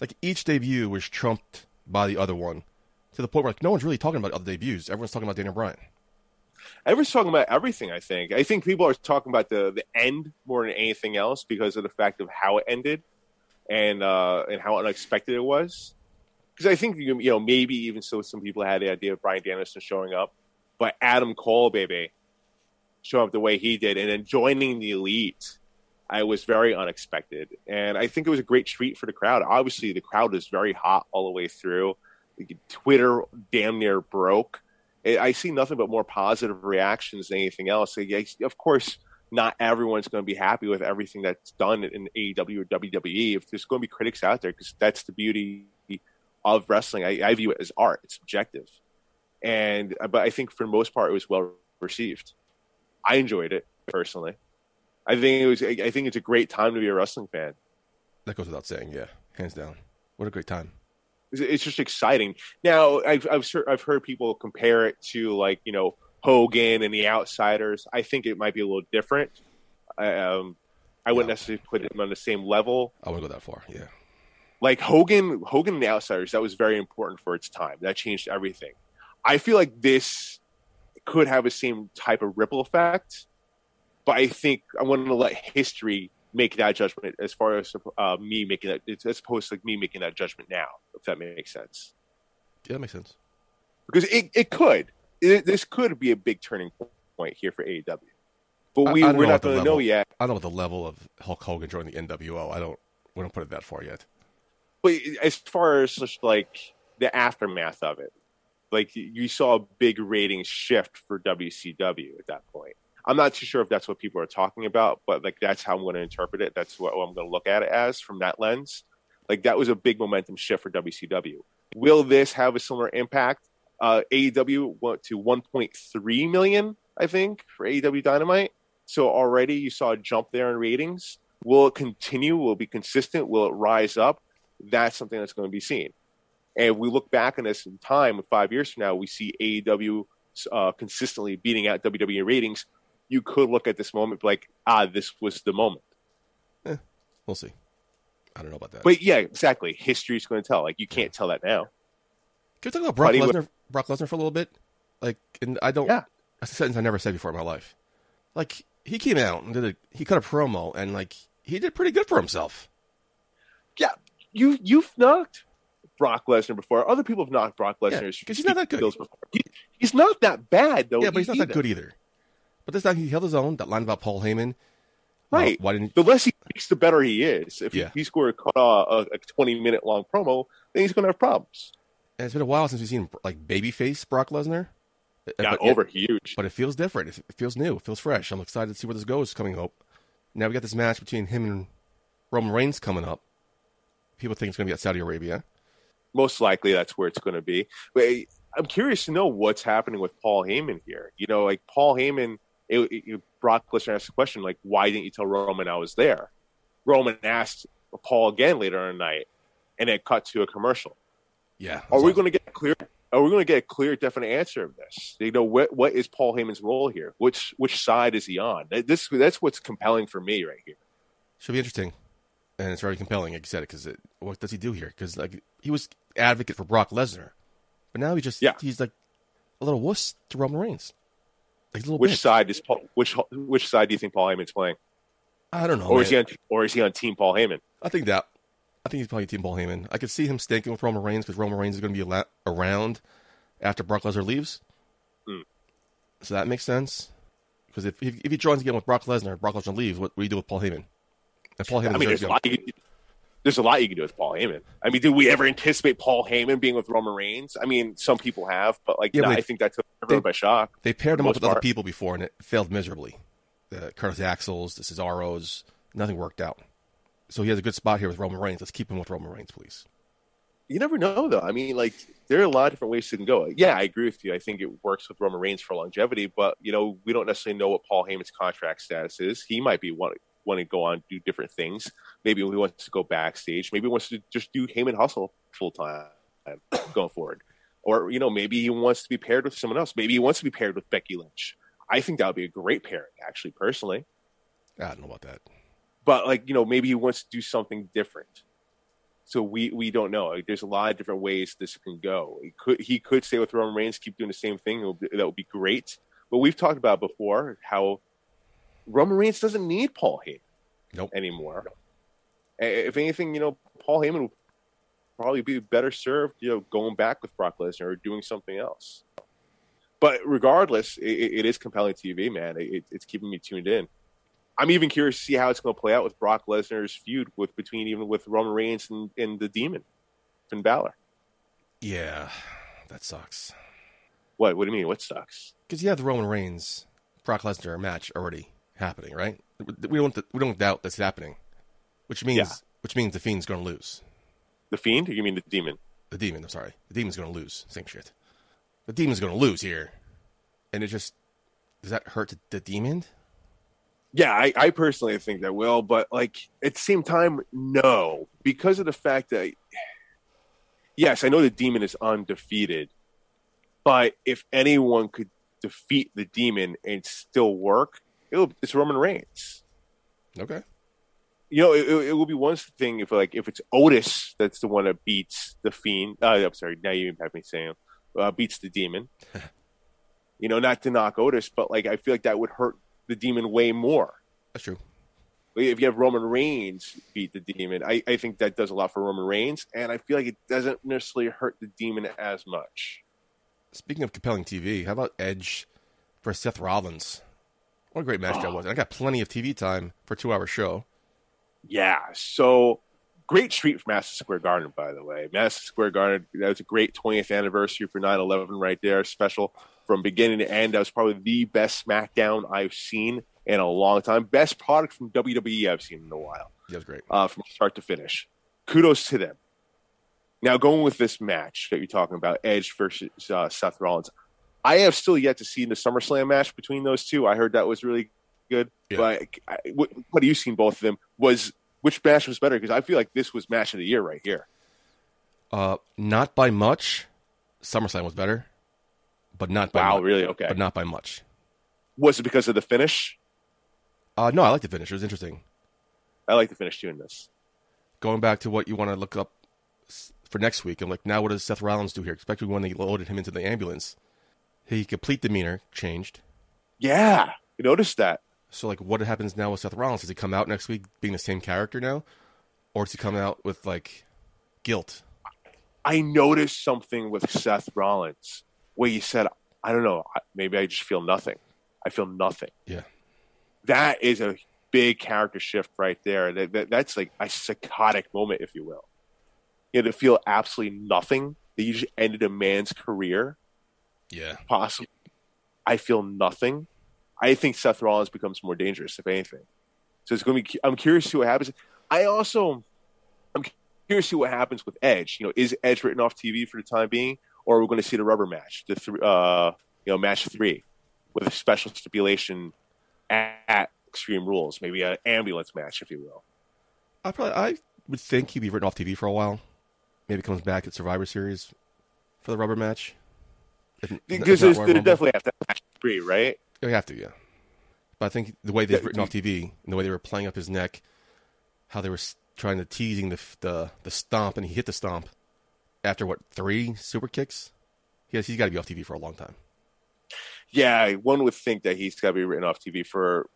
Like each debut was trumped by the other one, to the point where like no one's really talking about other debuts. Everyone's talking about Daniel Bryan. Everyone's talking about everything. I think. I think people are talking about the the end more than anything else because of the fact of how it ended, and uh, and how unexpected it was. Because I think you know maybe even so some people had the idea of Bryan Danielson showing up, but Adam Cole, baby, showing up the way he did and then joining the elite. I was very unexpected, and I think it was a great treat for the crowd. Obviously, the crowd was very hot all the way through. Twitter damn near broke. I see nothing but more positive reactions than anything else. Of course, not everyone's going to be happy with everything that's done in AEW or WWE. If there's going to be critics out there, because that's the beauty of wrestling. I, I, view it as art; it's subjective. And uh, but I think for the most part, it was well received. I enjoyed it personally. I think it was. I think it's a great time to be a wrestling fan. That goes without saying. Yeah, hands down. What a great time it's just exciting. Now, I've I've, I've heard people compare it to like you know Hogan and the Outsiders. I think it might be a little different. Um, I wouldn't yeah. necessarily put them on the same level. I wouldn't go that far. Yeah, like Hogan, Hogan and the Outsiders. That was very important for its time. That changed everything. I feel like this could have the same type of ripple effect. But I think I want to let history make that judgment as far as uh, me making that, as opposed to like me making that judgment now, if that makes sense. Yeah, that makes sense. Because it, it could. It, this could be a big turning point here for AEW. But we, I don't we're not going to know yet. I don't know the level of Hulk Hogan joining the NWO. I don't. We don't put it that far yet. But as far as just like the aftermath of it, like you saw a big ratings shift for WCW at that point. I'm not too sure if that's what people are talking about, but like that's how I'm going to interpret it. That's what I'm going to look at it as from that lens. Like that was a big momentum shift for WCW. Will this have a similar impact? Uh, AEW went to 1.3 million, I think, for AEW Dynamite. So already you saw a jump there in ratings. Will it continue? Will it be consistent? Will it rise up? That's something that's going to be seen. And if we look back on this in time, five years from now, we see AEW uh, consistently beating out WWE ratings. You could look at this moment like, ah, this was the moment. We'll see. I don't know about that. But yeah, exactly. History's going to tell. Like you can't tell that now. Can we talk about Brock Buddy, Lesnar? Brock Lesnar for a little bit. Like, and I don't. Yeah. That's a sentence I never said before in my life. Like, he came out and did a. He cut a promo and like he did pretty good for himself. Yeah, you you've knocked Brock Lesnar before. Other people have knocked Brock Yeah, Lesnar's 'cause he's not that good. before. He, he's not that bad though. yeah, but he's not that good either. But this time he held his own. That line about Paul Heyman. Right. Uh, why didn't? The less he speaks, the better he is. If Yeah. he, he scored a, a, a twenty minute long promo, then he's going to have problems. And it's been a while since we've seen like babyface Brock Lesnar. Uh, Got but it- over huge. but it feels different. It it feels new. It feels fresh. I'm excited to see where this goes coming up. Now we got this match between him and Roman Reigns coming up. People think it's going to be at Saudi Arabia. Most likely, that's where it's going to be. But I'm curious to know what's happening with Paul Heyman here. You know, like Paul Heyman, it, it, Brock Lesnar asked the question, like, why didn't you tell Roman I was there? Roman asked Paul again later in the night, and it cut to a commercial. Yeah. Are we going to get a clear? Are we going to get a clear, definite answer of this? You know, what what is Paul Heyman's role here? Which which side is he on? This that's what's compelling for me right here. Should be interesting, and it's very compelling, like you said, because what does he do here? Because like he was advocate for Brock Lesnar, but now he just Yeah. he's like a little wuss to Roman Reigns. Like Which bitch. side is Paul? Which which side do you think Paul Heyman's playing? I don't know. or is he on? Or is he on Team Paul Heyman? I think that. I think he's probably Team Paul Heyman. I could see him stinking with Roman Reigns because Roman Reigns is going to be around after Brock Lesnar leaves. Hmm. So that makes sense. Because if, if if he joins again with Brock Lesnar, Brock Lesnar leaves. What, what do you do with Paul Heyman? And Paul Heyman. I mean, there's a lot. You there's a lot you can do with Paul Heyman. I mean, did we ever anticipate Paul Heyman being with Roman Reigns? I mean, some people have, but like, Yeah, no, but I think that took everyone by shock. They paired him up with most other people before, and it failed miserably. The Curtis Axels, the Cesaros, nothing worked out. So he has a good spot here with Roman Reigns. Let's keep him with Roman Reigns, please. You never know, though. I mean, like, there are a lot of different ways it can go. Yeah, I agree with you. I think it works with Roman Reigns for longevity, but you know, we don't necessarily know what Paul Heyman's contract status is. He might be wanting wanting to go on and do different things. Maybe he wants to go backstage. Maybe he wants to just do Heyman hustle full time (coughs) going forward. Or you know, maybe he wants to be paired with someone else. Maybe he wants to be paired with Becky Lynch. I think that would be a great pairing, actually, personally. I don't know about that. But like, you know, maybe he wants to do something different. So we we don't know. Like, there's a lot of different ways this can go. He could he could stay with Roman Reigns, keep doing the same thing. Would be, that would be great. But we've talked about before how Roman Reigns doesn't need Paul Heyman Nope. anymore. A- If anything, you know, Paul Heyman would probably be better served, you know, going back with Brock Lesnar or doing something else. But regardless, it, it is compelling TV, man. It, it's keeping me tuned in. I'm even curious to see how it's going to play out with Brock Lesnar's feud with between even with Roman Reigns and, and the Demon, Finn Balor. Yeah, that sucks. What? What do you mean? What sucks? Because you have the Roman Reigns Brock Lesnar match already happening, right? We don't we don't doubt that's happening, which means Yeah. which means the Fiend's going to lose. The Fiend? You mean the Demon? The Demon, I'm sorry, the Demon's going to lose. Same shit. The Demon's going to lose here, and it just does that hurt the, the Demon? Yeah, I, I personally think that will, but like at the same time, no, because of the fact that yes, I know the demon is undefeated, but if anyone could defeat the demon and still work, it'll, it's Roman Reigns. Okay. You know, it, it, it will be one thing if like if it's Otis that's the one that beats the fiend. Uh, I'm sorry, now you even have me saying uh, beats the demon. (laughs) You know, not to knock Otis, but like I feel like that would hurt the Demon way more. That's true. If you have Roman Reigns beat the Demon, I, I think that does a lot for Roman Reigns, and I feel like it doesn't necessarily hurt the Demon as much. Speaking of compelling TV, how about Edge versus Seth Rollins? What a great match that (gasps) was. And I got plenty of TV time for a two hour show. Yeah, so great street for Madison Square Garden, by the way. Madison Square Garden, that was a great 20th anniversary for 9 11 right there. Special from beginning to end. That was probably the best SmackDown I've seen in a long time. Best product from WWE I've seen in a while, That was great. uh, from start to finish. Kudos to them. Now, going with this match that you're talking about, Edge versus uh, Seth Rollins, I have still yet to see the SummerSlam match between those two. I heard that was really good. Yeah. But I, what, what have you seen both of them? Was which match was better? Because I feel like this was match of the year right here. Uh, not by much. SummerSlam was better, but not by Wow, much. really? Okay. But not by much. Was it because of the finish? Uh, no, I like the finish. It was interesting. I like the finish too in this. Going back to what you want to look up for next week, I'm like, now what does Seth Rollins do here? Especially when they loaded him into the ambulance. He complete demeanor changed. Yeah, you noticed that. So, like, what happens now with Seth Rollins? Does he come out next week being the same character now? Or does he come out with, like, guilt? I noticed something with Seth Rollins where you said, I don't know, maybe I just feel nothing. I feel nothing. Yeah. That is a big character shift right there. That, that, that's like a psychotic moment, if you will. You know, to feel absolutely nothing, that you just ended a man's career, Yeah. possibly. I feel nothing. I think Seth Rollins becomes more dangerous, if anything. So it's going to be. I'm curious to see what happens. I also, I'm curious to see what happens with Edge. You know, is Edge written off TV for the time being, or are we going to see the rubber match, the th- uh, you know, match three, with a special stipulation at, at Extreme Rules, maybe an ambulance match, if you will. I probably I would think he'd be written off TV for a while. Maybe comes back at Survivor Series for the rubber match. Because there's, they definitely have to match three, right? You have to, yeah. But I think the way they've Yeah, written off TV and the way they were playing up his neck, how they were trying to teasing the the the stomp, and he hit the stomp after what three super kicks. Yes, he's got to be off TV for a long time. yeah, one would think that he's got to be written off TV for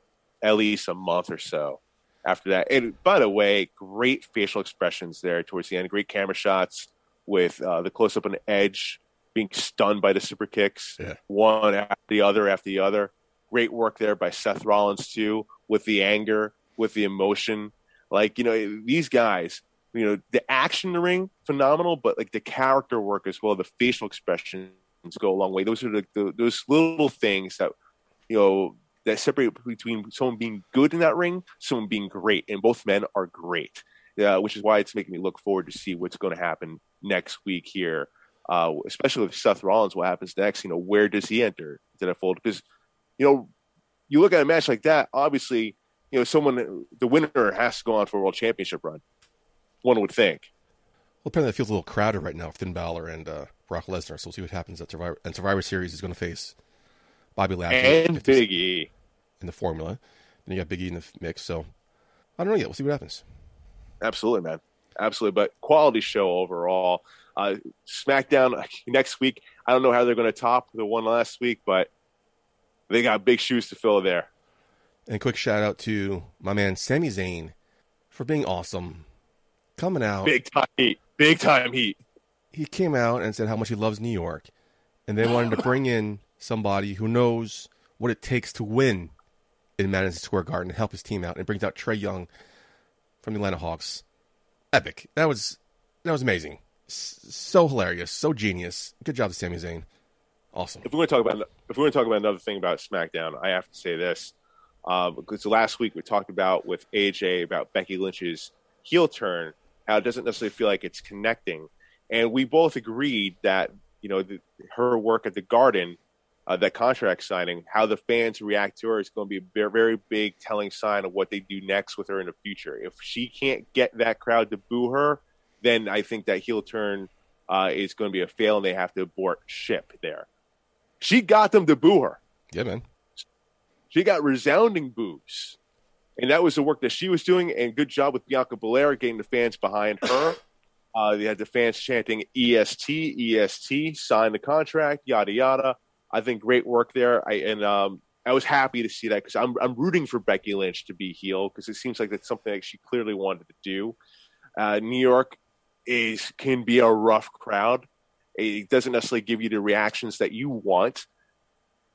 at least a month or so after that. And by the way, great facial expressions there towards the end. Great camera shots with uh, the close up on edge being stunned by the super kicks, Yeah. one after the other after the other. Great work there by Seth Rollins too, with the anger, with the emotion. Like you know, these guys, you know, the action in the ring phenomenal, but like the character work as well, the facial expressions go a long way. Those are the, the those little things that you know that separate between someone being good in that ring, someone being great, and both men are great. Yeah, which is why it's making me look forward to see what's going to happen next week here, uh, especially with Seth Rollins. What happens next? You know, where does he enter into that fold? Because you know, you look at a match like that. Obviously, you know, someone the winner has to go on for a world championship run. One would think. Well, apparently it feels a little crowded right now with Finn Balor and uh, Brock Lesnar. So we'll see what happens at Survivor. And Survivor Series is going to face Bobby Lashley And Big E. in the formula. Then you got Big E in the mix. So I don't know yet. We'll see what happens. Absolutely, man. Absolutely. But quality show overall. Uh, SmackDown (laughs) next week. I don't know how they're going to top the one last week, but they got big shoes to fill there. And quick shout out to my man Sami Zayn for being awesome. Coming out, Big time heat. Big time heat. he came out and said how much he loves New York, and they wanted to bring in somebody who knows what it takes to win in Madison Square Garden and help his team out. And brings out Trae Young from the Atlanta Hawks. Epic. That was that was amazing. So hilarious. So genius. Good job to Sami Zayn. Awesome. If we're going to talk about if we're going to talk about another thing about SmackDown, I have to say this uh, because last week we talked about with AJ about Becky Lynch's heel turn, how it doesn't necessarily feel like it's connecting, and we both agreed that you know the, her work at the Garden, uh, that contract signing, how the fans react to her is going to be a very, very big telling sign of what they do next with her in the future. If she can't get that crowd to boo her, then I think that heel turn uh, is going to be a fail, and they have to abort ship there. She got them to boo her. Yeah, man. She got resounding boos. And that was the work that she was doing. And good job with Bianca Belair getting the fans behind her. (laughs) Uh, they had the fans chanting EST, EST, sign the contract, yada, yada. I think great work there. I and um, I was happy to see that because I'm I'm rooting for Becky Lynch to be heel because it seems like that's something that she clearly wanted to do. Uh, New York is can be a rough crowd. It doesn't necessarily give you the reactions that you want. (laughs)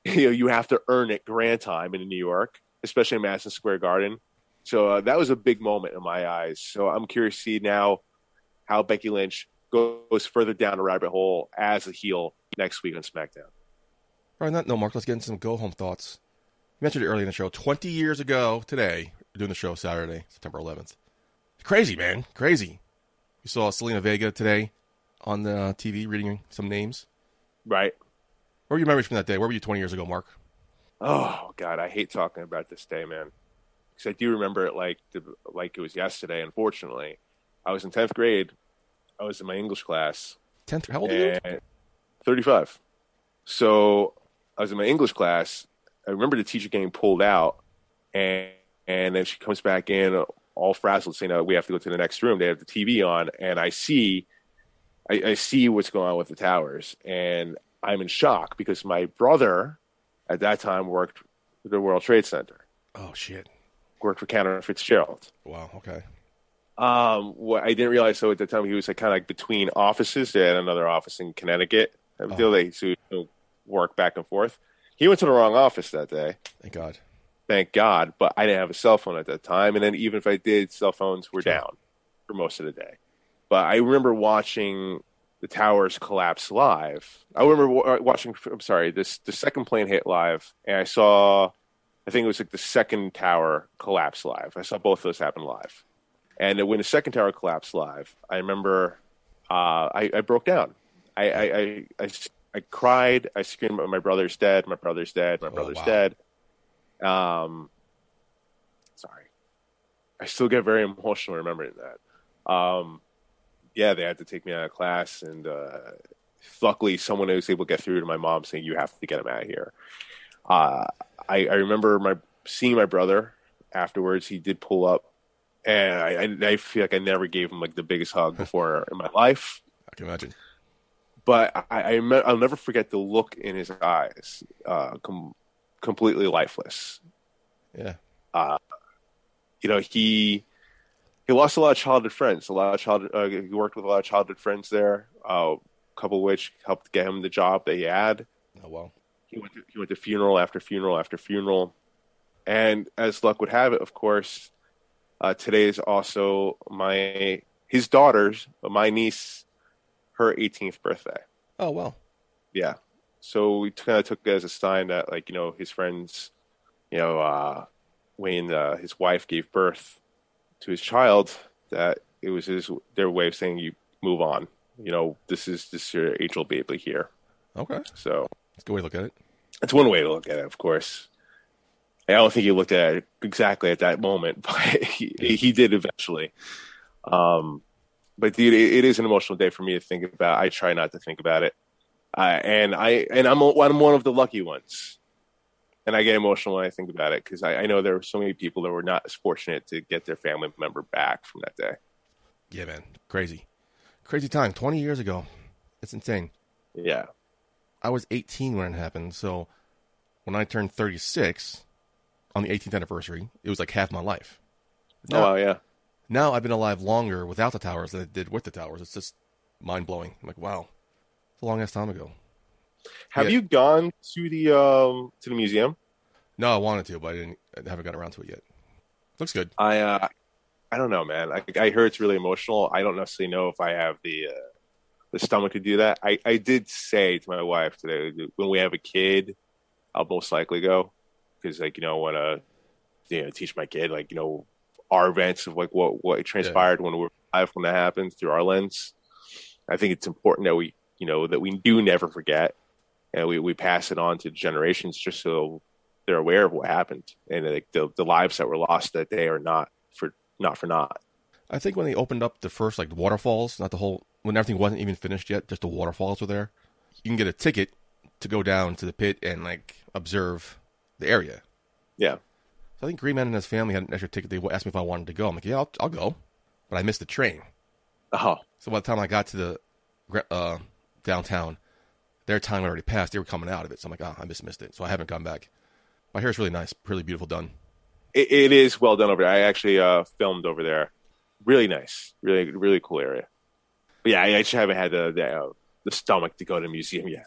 You know, you have to earn it grand time in New York, especially in Madison Square Garden. So uh, that was a big moment in my eyes. So I'm curious to see now how Becky Lynch goes further down the rabbit hole as a heel next week on SmackDown. All right, that note, Mark, let's get into some go home thoughts. You mentioned it earlier in the show. 20 years ago today, doing the show Saturday, September 11th. Crazy, man. Crazy. We saw Zelina Vega today on the uh, TV reading some names. Right. What were your memories from that day? Where were you 20 years ago, Mark? Oh God, I hate talking about this day, man. Because I do remember it like the, like it was yesterday. Unfortunately, I was in tenth grade. I was in my English class. 10th, how old are you? 35. So I was in my English class. I remember the teacher getting pulled out, and and then she comes back in all frazzled, saying, "No, we have to go to the next room. They have the TV on." And I see, I, I see what's going on with the towers, and I'm in shock because my brother, at that time, worked for the World Trade Center, Oh, shit. worked for Cantor Fitzgerald. Wow, okay. Um, what I didn't realize so at the time he was like kind of like between offices. They had another office in Connecticut. Oh. they so work back and forth. He went to the wrong office that day. Thank God. Thank God, but I didn't have a cell phone at that time. And then even if I did, cell phones were down for most of the day. But I remember watching the towers collapse live. I remember watching. I'm sorry, this the second plane hit live, and I saw. I think it was like the second tower collapse live. I saw both of those happen live. And when the second tower collapsed live, I remember uh, I, I broke down. I, I, I, I, I cried. I screamed, "My brother's dead! My brother's dead! My Oh, brother's wow. dead!" Um, sorry, I still get very emotional remembering that. Um, yeah, they had to take me out of class, and uh, luckily, someone was able to get through to my mom saying, "You have to get him out of here." Uh, I, I remember my seeing my brother afterwards. He did pull up, and I, I, feel like I never gave him like the biggest hug (laughs) before in my life. I can imagine. But I, I, I'll never forget the look in his eyes, uh, com- completely lifeless. Yeah. You know, he he lost a lot of childhood friends. A lot of childhood. Uh, he worked with a lot of childhood friends there. Uh, a couple of which helped get him the job that he had. Oh, well. he went to, he went to funeral after funeral after funeral, and as luck would have it, of course, uh, today is also my his daughter's, my niece, her 18th birthday. Oh, well. Yeah, so we kind of took it as a sign that, like, you know, his friends, you know, uh, when uh, his wife gave birth to his child, that it was his their way of saying you move on. You know, this is this is your angel baby here. Okay. So That's a good way to look at it. that's one way to look at it, of course. I don't think he looked at it exactly at that moment, (laughs) but he, he did eventually. Um, but dude, it, it is an emotional day for me to think about. I try not to think about it, uh, and I and I'm a- I'm one of the lucky ones, and I get emotional when I think about it because I, I know there were so many people that were not as fortunate to get their family member back from that day. Yeah, man. Crazy. Crazy time. 20 years ago. It's insane. Yeah, I was 18 when it happened. So when I turned 36 on the 18th anniversary, it was like half my life. oh wow, yeah. Now I've been alive longer without the towers than I did with the towers. It's just mind blowing. I'm like, wow, a long ass time ago. Have Yeah. you gone to the um, to the museum? No, I wanted to, but I didn't. I haven't got around to it yet. Looks good. I uh, I don't know, man. I, I heard it's really emotional. I don't necessarily know if I have the uh, the stomach to do that. I, I did say to my wife today when we have a kid, I'll most likely go because like you know I want to you know teach my kid like you know our events of like what what transpired when we're alive when that happens through our lens. I think it's important that we you know that we do never forget and we, we pass it on to generations just so they're aware of what happened and like the, the lives that were lost that day are not for not for naught. I think when they opened up the first like waterfalls, not the whole when everything wasn't even finished yet, just the waterfalls were there. You can get a ticket to go down to the pit and like observe the area. Yeah. So I think Green Man and his family had an extra ticket. They asked me if I wanted to go. I'm like, yeah, I'll, I'll go, but I missed the train. Oh, So by the time I got to the uh, downtown, their time had already passed. They were coming out of it, so I'm like, oh, I just missed it. So I haven't gone back. My hair is really nice, really beautiful done. It, it is well done over there. I actually uh, filmed over there. Really nice, really really cool area. But yeah, I just haven't had the the, uh, the stomach to go to the museum yet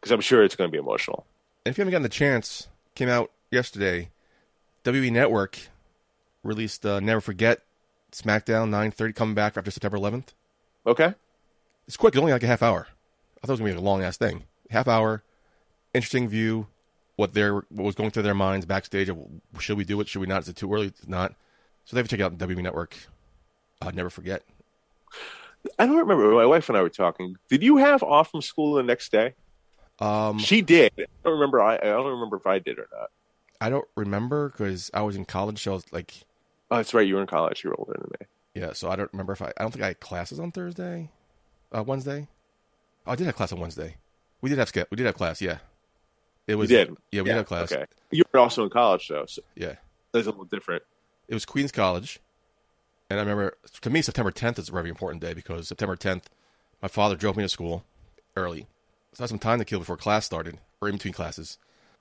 because I'm sure it's going to be emotional. And if you haven't gotten the chance, came out yesterday. WWE Network released uh, Never Forget SmackDown 9:30 coming back after September 11th. Okay, It's quick. It's only like a half hour. I thought it was gonna be a long ass thing. Half hour, interesting view. What their what was going through their minds backstage. Of, should we do it? Should we not? Is it too early? It's not. So they have to check out WWE Network. Uh, Never Forget. I don't remember. My wife and I were talking. Did you have off from school the next day? Um, She did. I don't remember. I, I don't remember if I did or not. I don't remember because I was in college. So I was like, Oh, that's right. You were in college. You were older than me. yeah. So I don't remember if I. I don't think I had classes on Thursday, uh, Wednesday. Oh, I did have class on Wednesday. We did have sk- We did have class. Yeah. It was. did? Yeah, we did have class. Okay. You were also in college, though. So Yeah. that's a little different. it was Queens College, and I remember to me September 10th is a very important day because September 10th, my father drove me to school early, so I had some time to kill before class started or in between classes.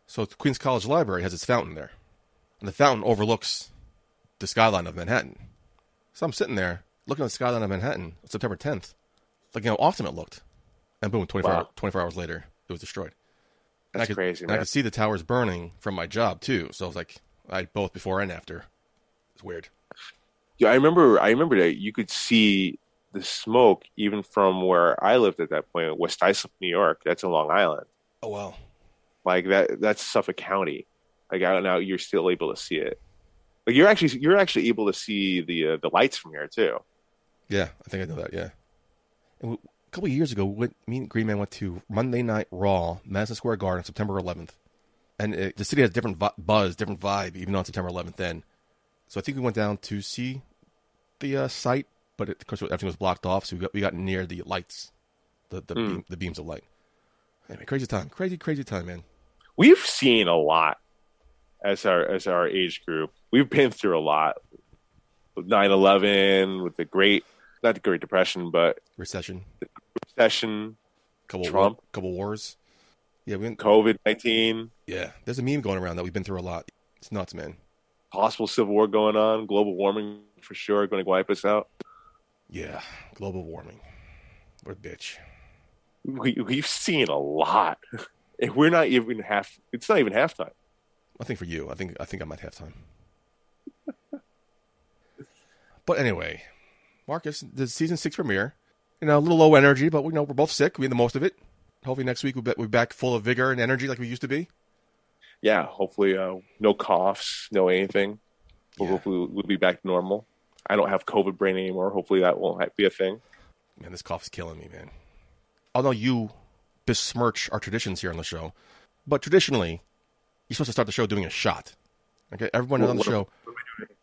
So Queens College Library has its fountain there, and the fountain overlooks the skyline of Manhattan. So I'm sitting there looking at the skyline of Manhattan on September 10th, like how awesome it looked, and boom, 24, Wow. hour- 24 hours later, it was destroyed. And That's I could, crazy, I could see the towers burning from my job too. So I was like, I both before and after. It's weird. Yeah, I remember. I remember that you could see the smoke even from where I lived at that point, West Islip, New York. That's in Long Island. Oh wow. Like that. That's Suffolk County. Like out now, you're still able to see it. Like you're actually you're actually able to see the uh, the lights from here too. Yeah, I think I know that. Yeah. And couple of years ago, we went, me and Green Man went to Monday Night Raw, Madison Square Garden, September 11th, and it, the city has a different vi- buzz, different vibe, even on September 11th. Then, so I think we went down to see the uh, site, but it, of course everything was blocked off, so we got we got near the lights, the the, Hmm. beam, the beams of light. Anyway, crazy time, crazy crazy time, man. We've seen a lot as our as our age group. We've been through a lot. 9/11, with the Great, not the Great Depression, but Recession, recession, couple Trump. war, couple wars. Yeah, we went, COVID 19, yeah. There's a meme going around that we've been through a lot. It's nuts, man. possible civil war going on, global warming for sure going to wipe us out. Yeah, global warming. What a bitch. We, we've seen a lot. And (laughs) we're not even half, it's not even halftime. I think for you, I think I think I'm at halftime. (laughs) but anyway, Marcus, the season six premiere. You know, a little low energy, but we know we're both sick. We had the most of it. Hopefully next week we'll be, back full of vigor and energy like we used to be. Yeah, hopefully uh, no coughs, no anything. Yeah. Hopefully we'll be back to normal. I don't have COVID brain anymore. Hopefully that won't be a thing. Man, this cough is killing me, man. Although you besmirch our traditions here on the show, but traditionally, you're supposed to start the show doing a shot. Okay, everyone What- on the show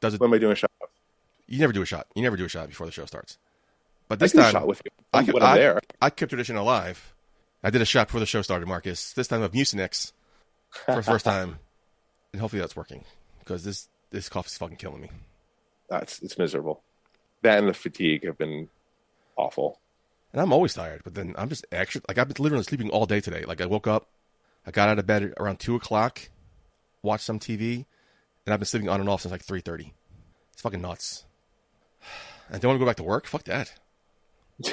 does it. What am I doing a shot? You never do a shot. You never do a shot before the show starts. But this a time, shot with you I, kept, I'm there. I kept tradition alive. I did a shot before the show started, Marcus. This time of Mucinex for the first time, (laughs) and hopefully that's working because this this cough is fucking killing me. That's it's miserable. That and the fatigue have been awful. And I'm always tired, but then I'm just extra. Like I've been literally sleeping all day today. Like I woke up, I got out of bed around two o'clock, watched some TV, and I've been sleeping on and off since like three thirty. It's fucking nuts. And don't want to go back to work? Fuck that. (laughs)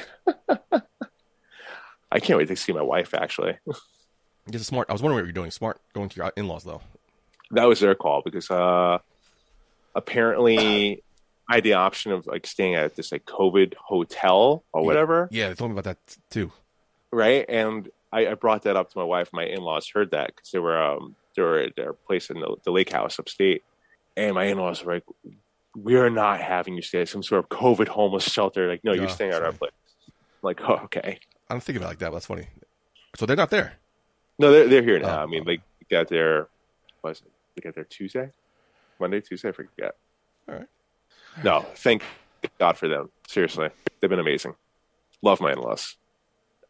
I can't wait to see my wife. Actually, (laughs) a smart. I was wondering what you're doing. Smart going to your in-laws though. that was their call because uh, apparently I had the option of like staying at this like COVID hotel or whatever, Yeah, they told me about that too. right? And I, I brought that up to my wife. My in-laws heard that because they were um they were at their place in the, the lake house upstate, and my in-laws were like, "We are not having you stay at some sort of COVID homeless shelter." Like, no, you're staying at our place. Like, oh, (laughs) okay. I don't think about it like that. But that's funny. So they're not there. No, they're they're here now. Oh, I mean, they got there. Was it? They got there Tuesday, Monday, Tuesday. I forget. All right. No, thank God for them. Seriously, they've been amazing. Love my in-laws.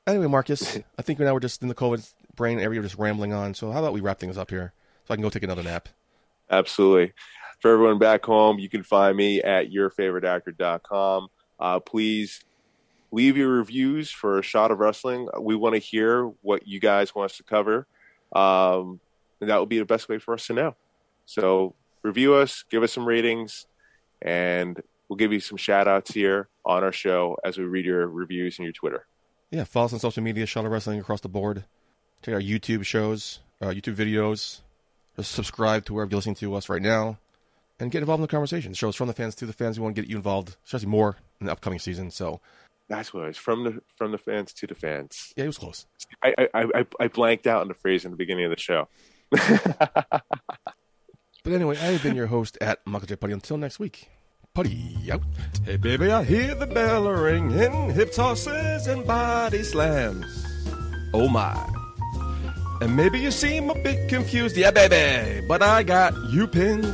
Anyway, Marcus, (laughs) I think now we're just in the COVID brain area, just rambling on. So how about we wrap things up here so I can go take another nap? Absolutely. For everyone back home, you can find me at yourfavoriteactor.com. Uh, please leave your reviews for a shot of wrestling. We want to hear what you guys want us to cover. Um, and that would be the best way for us to know. So review us, give us some ratings, and we'll give you some shout outs here on our show as we read your reviews and your Twitter. Yeah, follow us on social media, Shuttle Wrestling across the board. Check out YouTube shows, uh, YouTube videos. Just subscribe to wherever you're listening to us right now, and get involved in the conversation. The show is from the fans to the fans. We want to get you involved, especially more in the upcoming season. So, That's what it was from the from the fans to the fans. yeah, it was close. I I, I, I blanked out on the phrase in the beginning of the show. (laughs) But anyway, I have been your host at Michael J. Putty. Until next week, Putty out. Hey, baby, I hear the bell ringing, hip tosses and body slams. Oh my. And maybe you seem a bit confused, yeah, baby, but I got you pinned.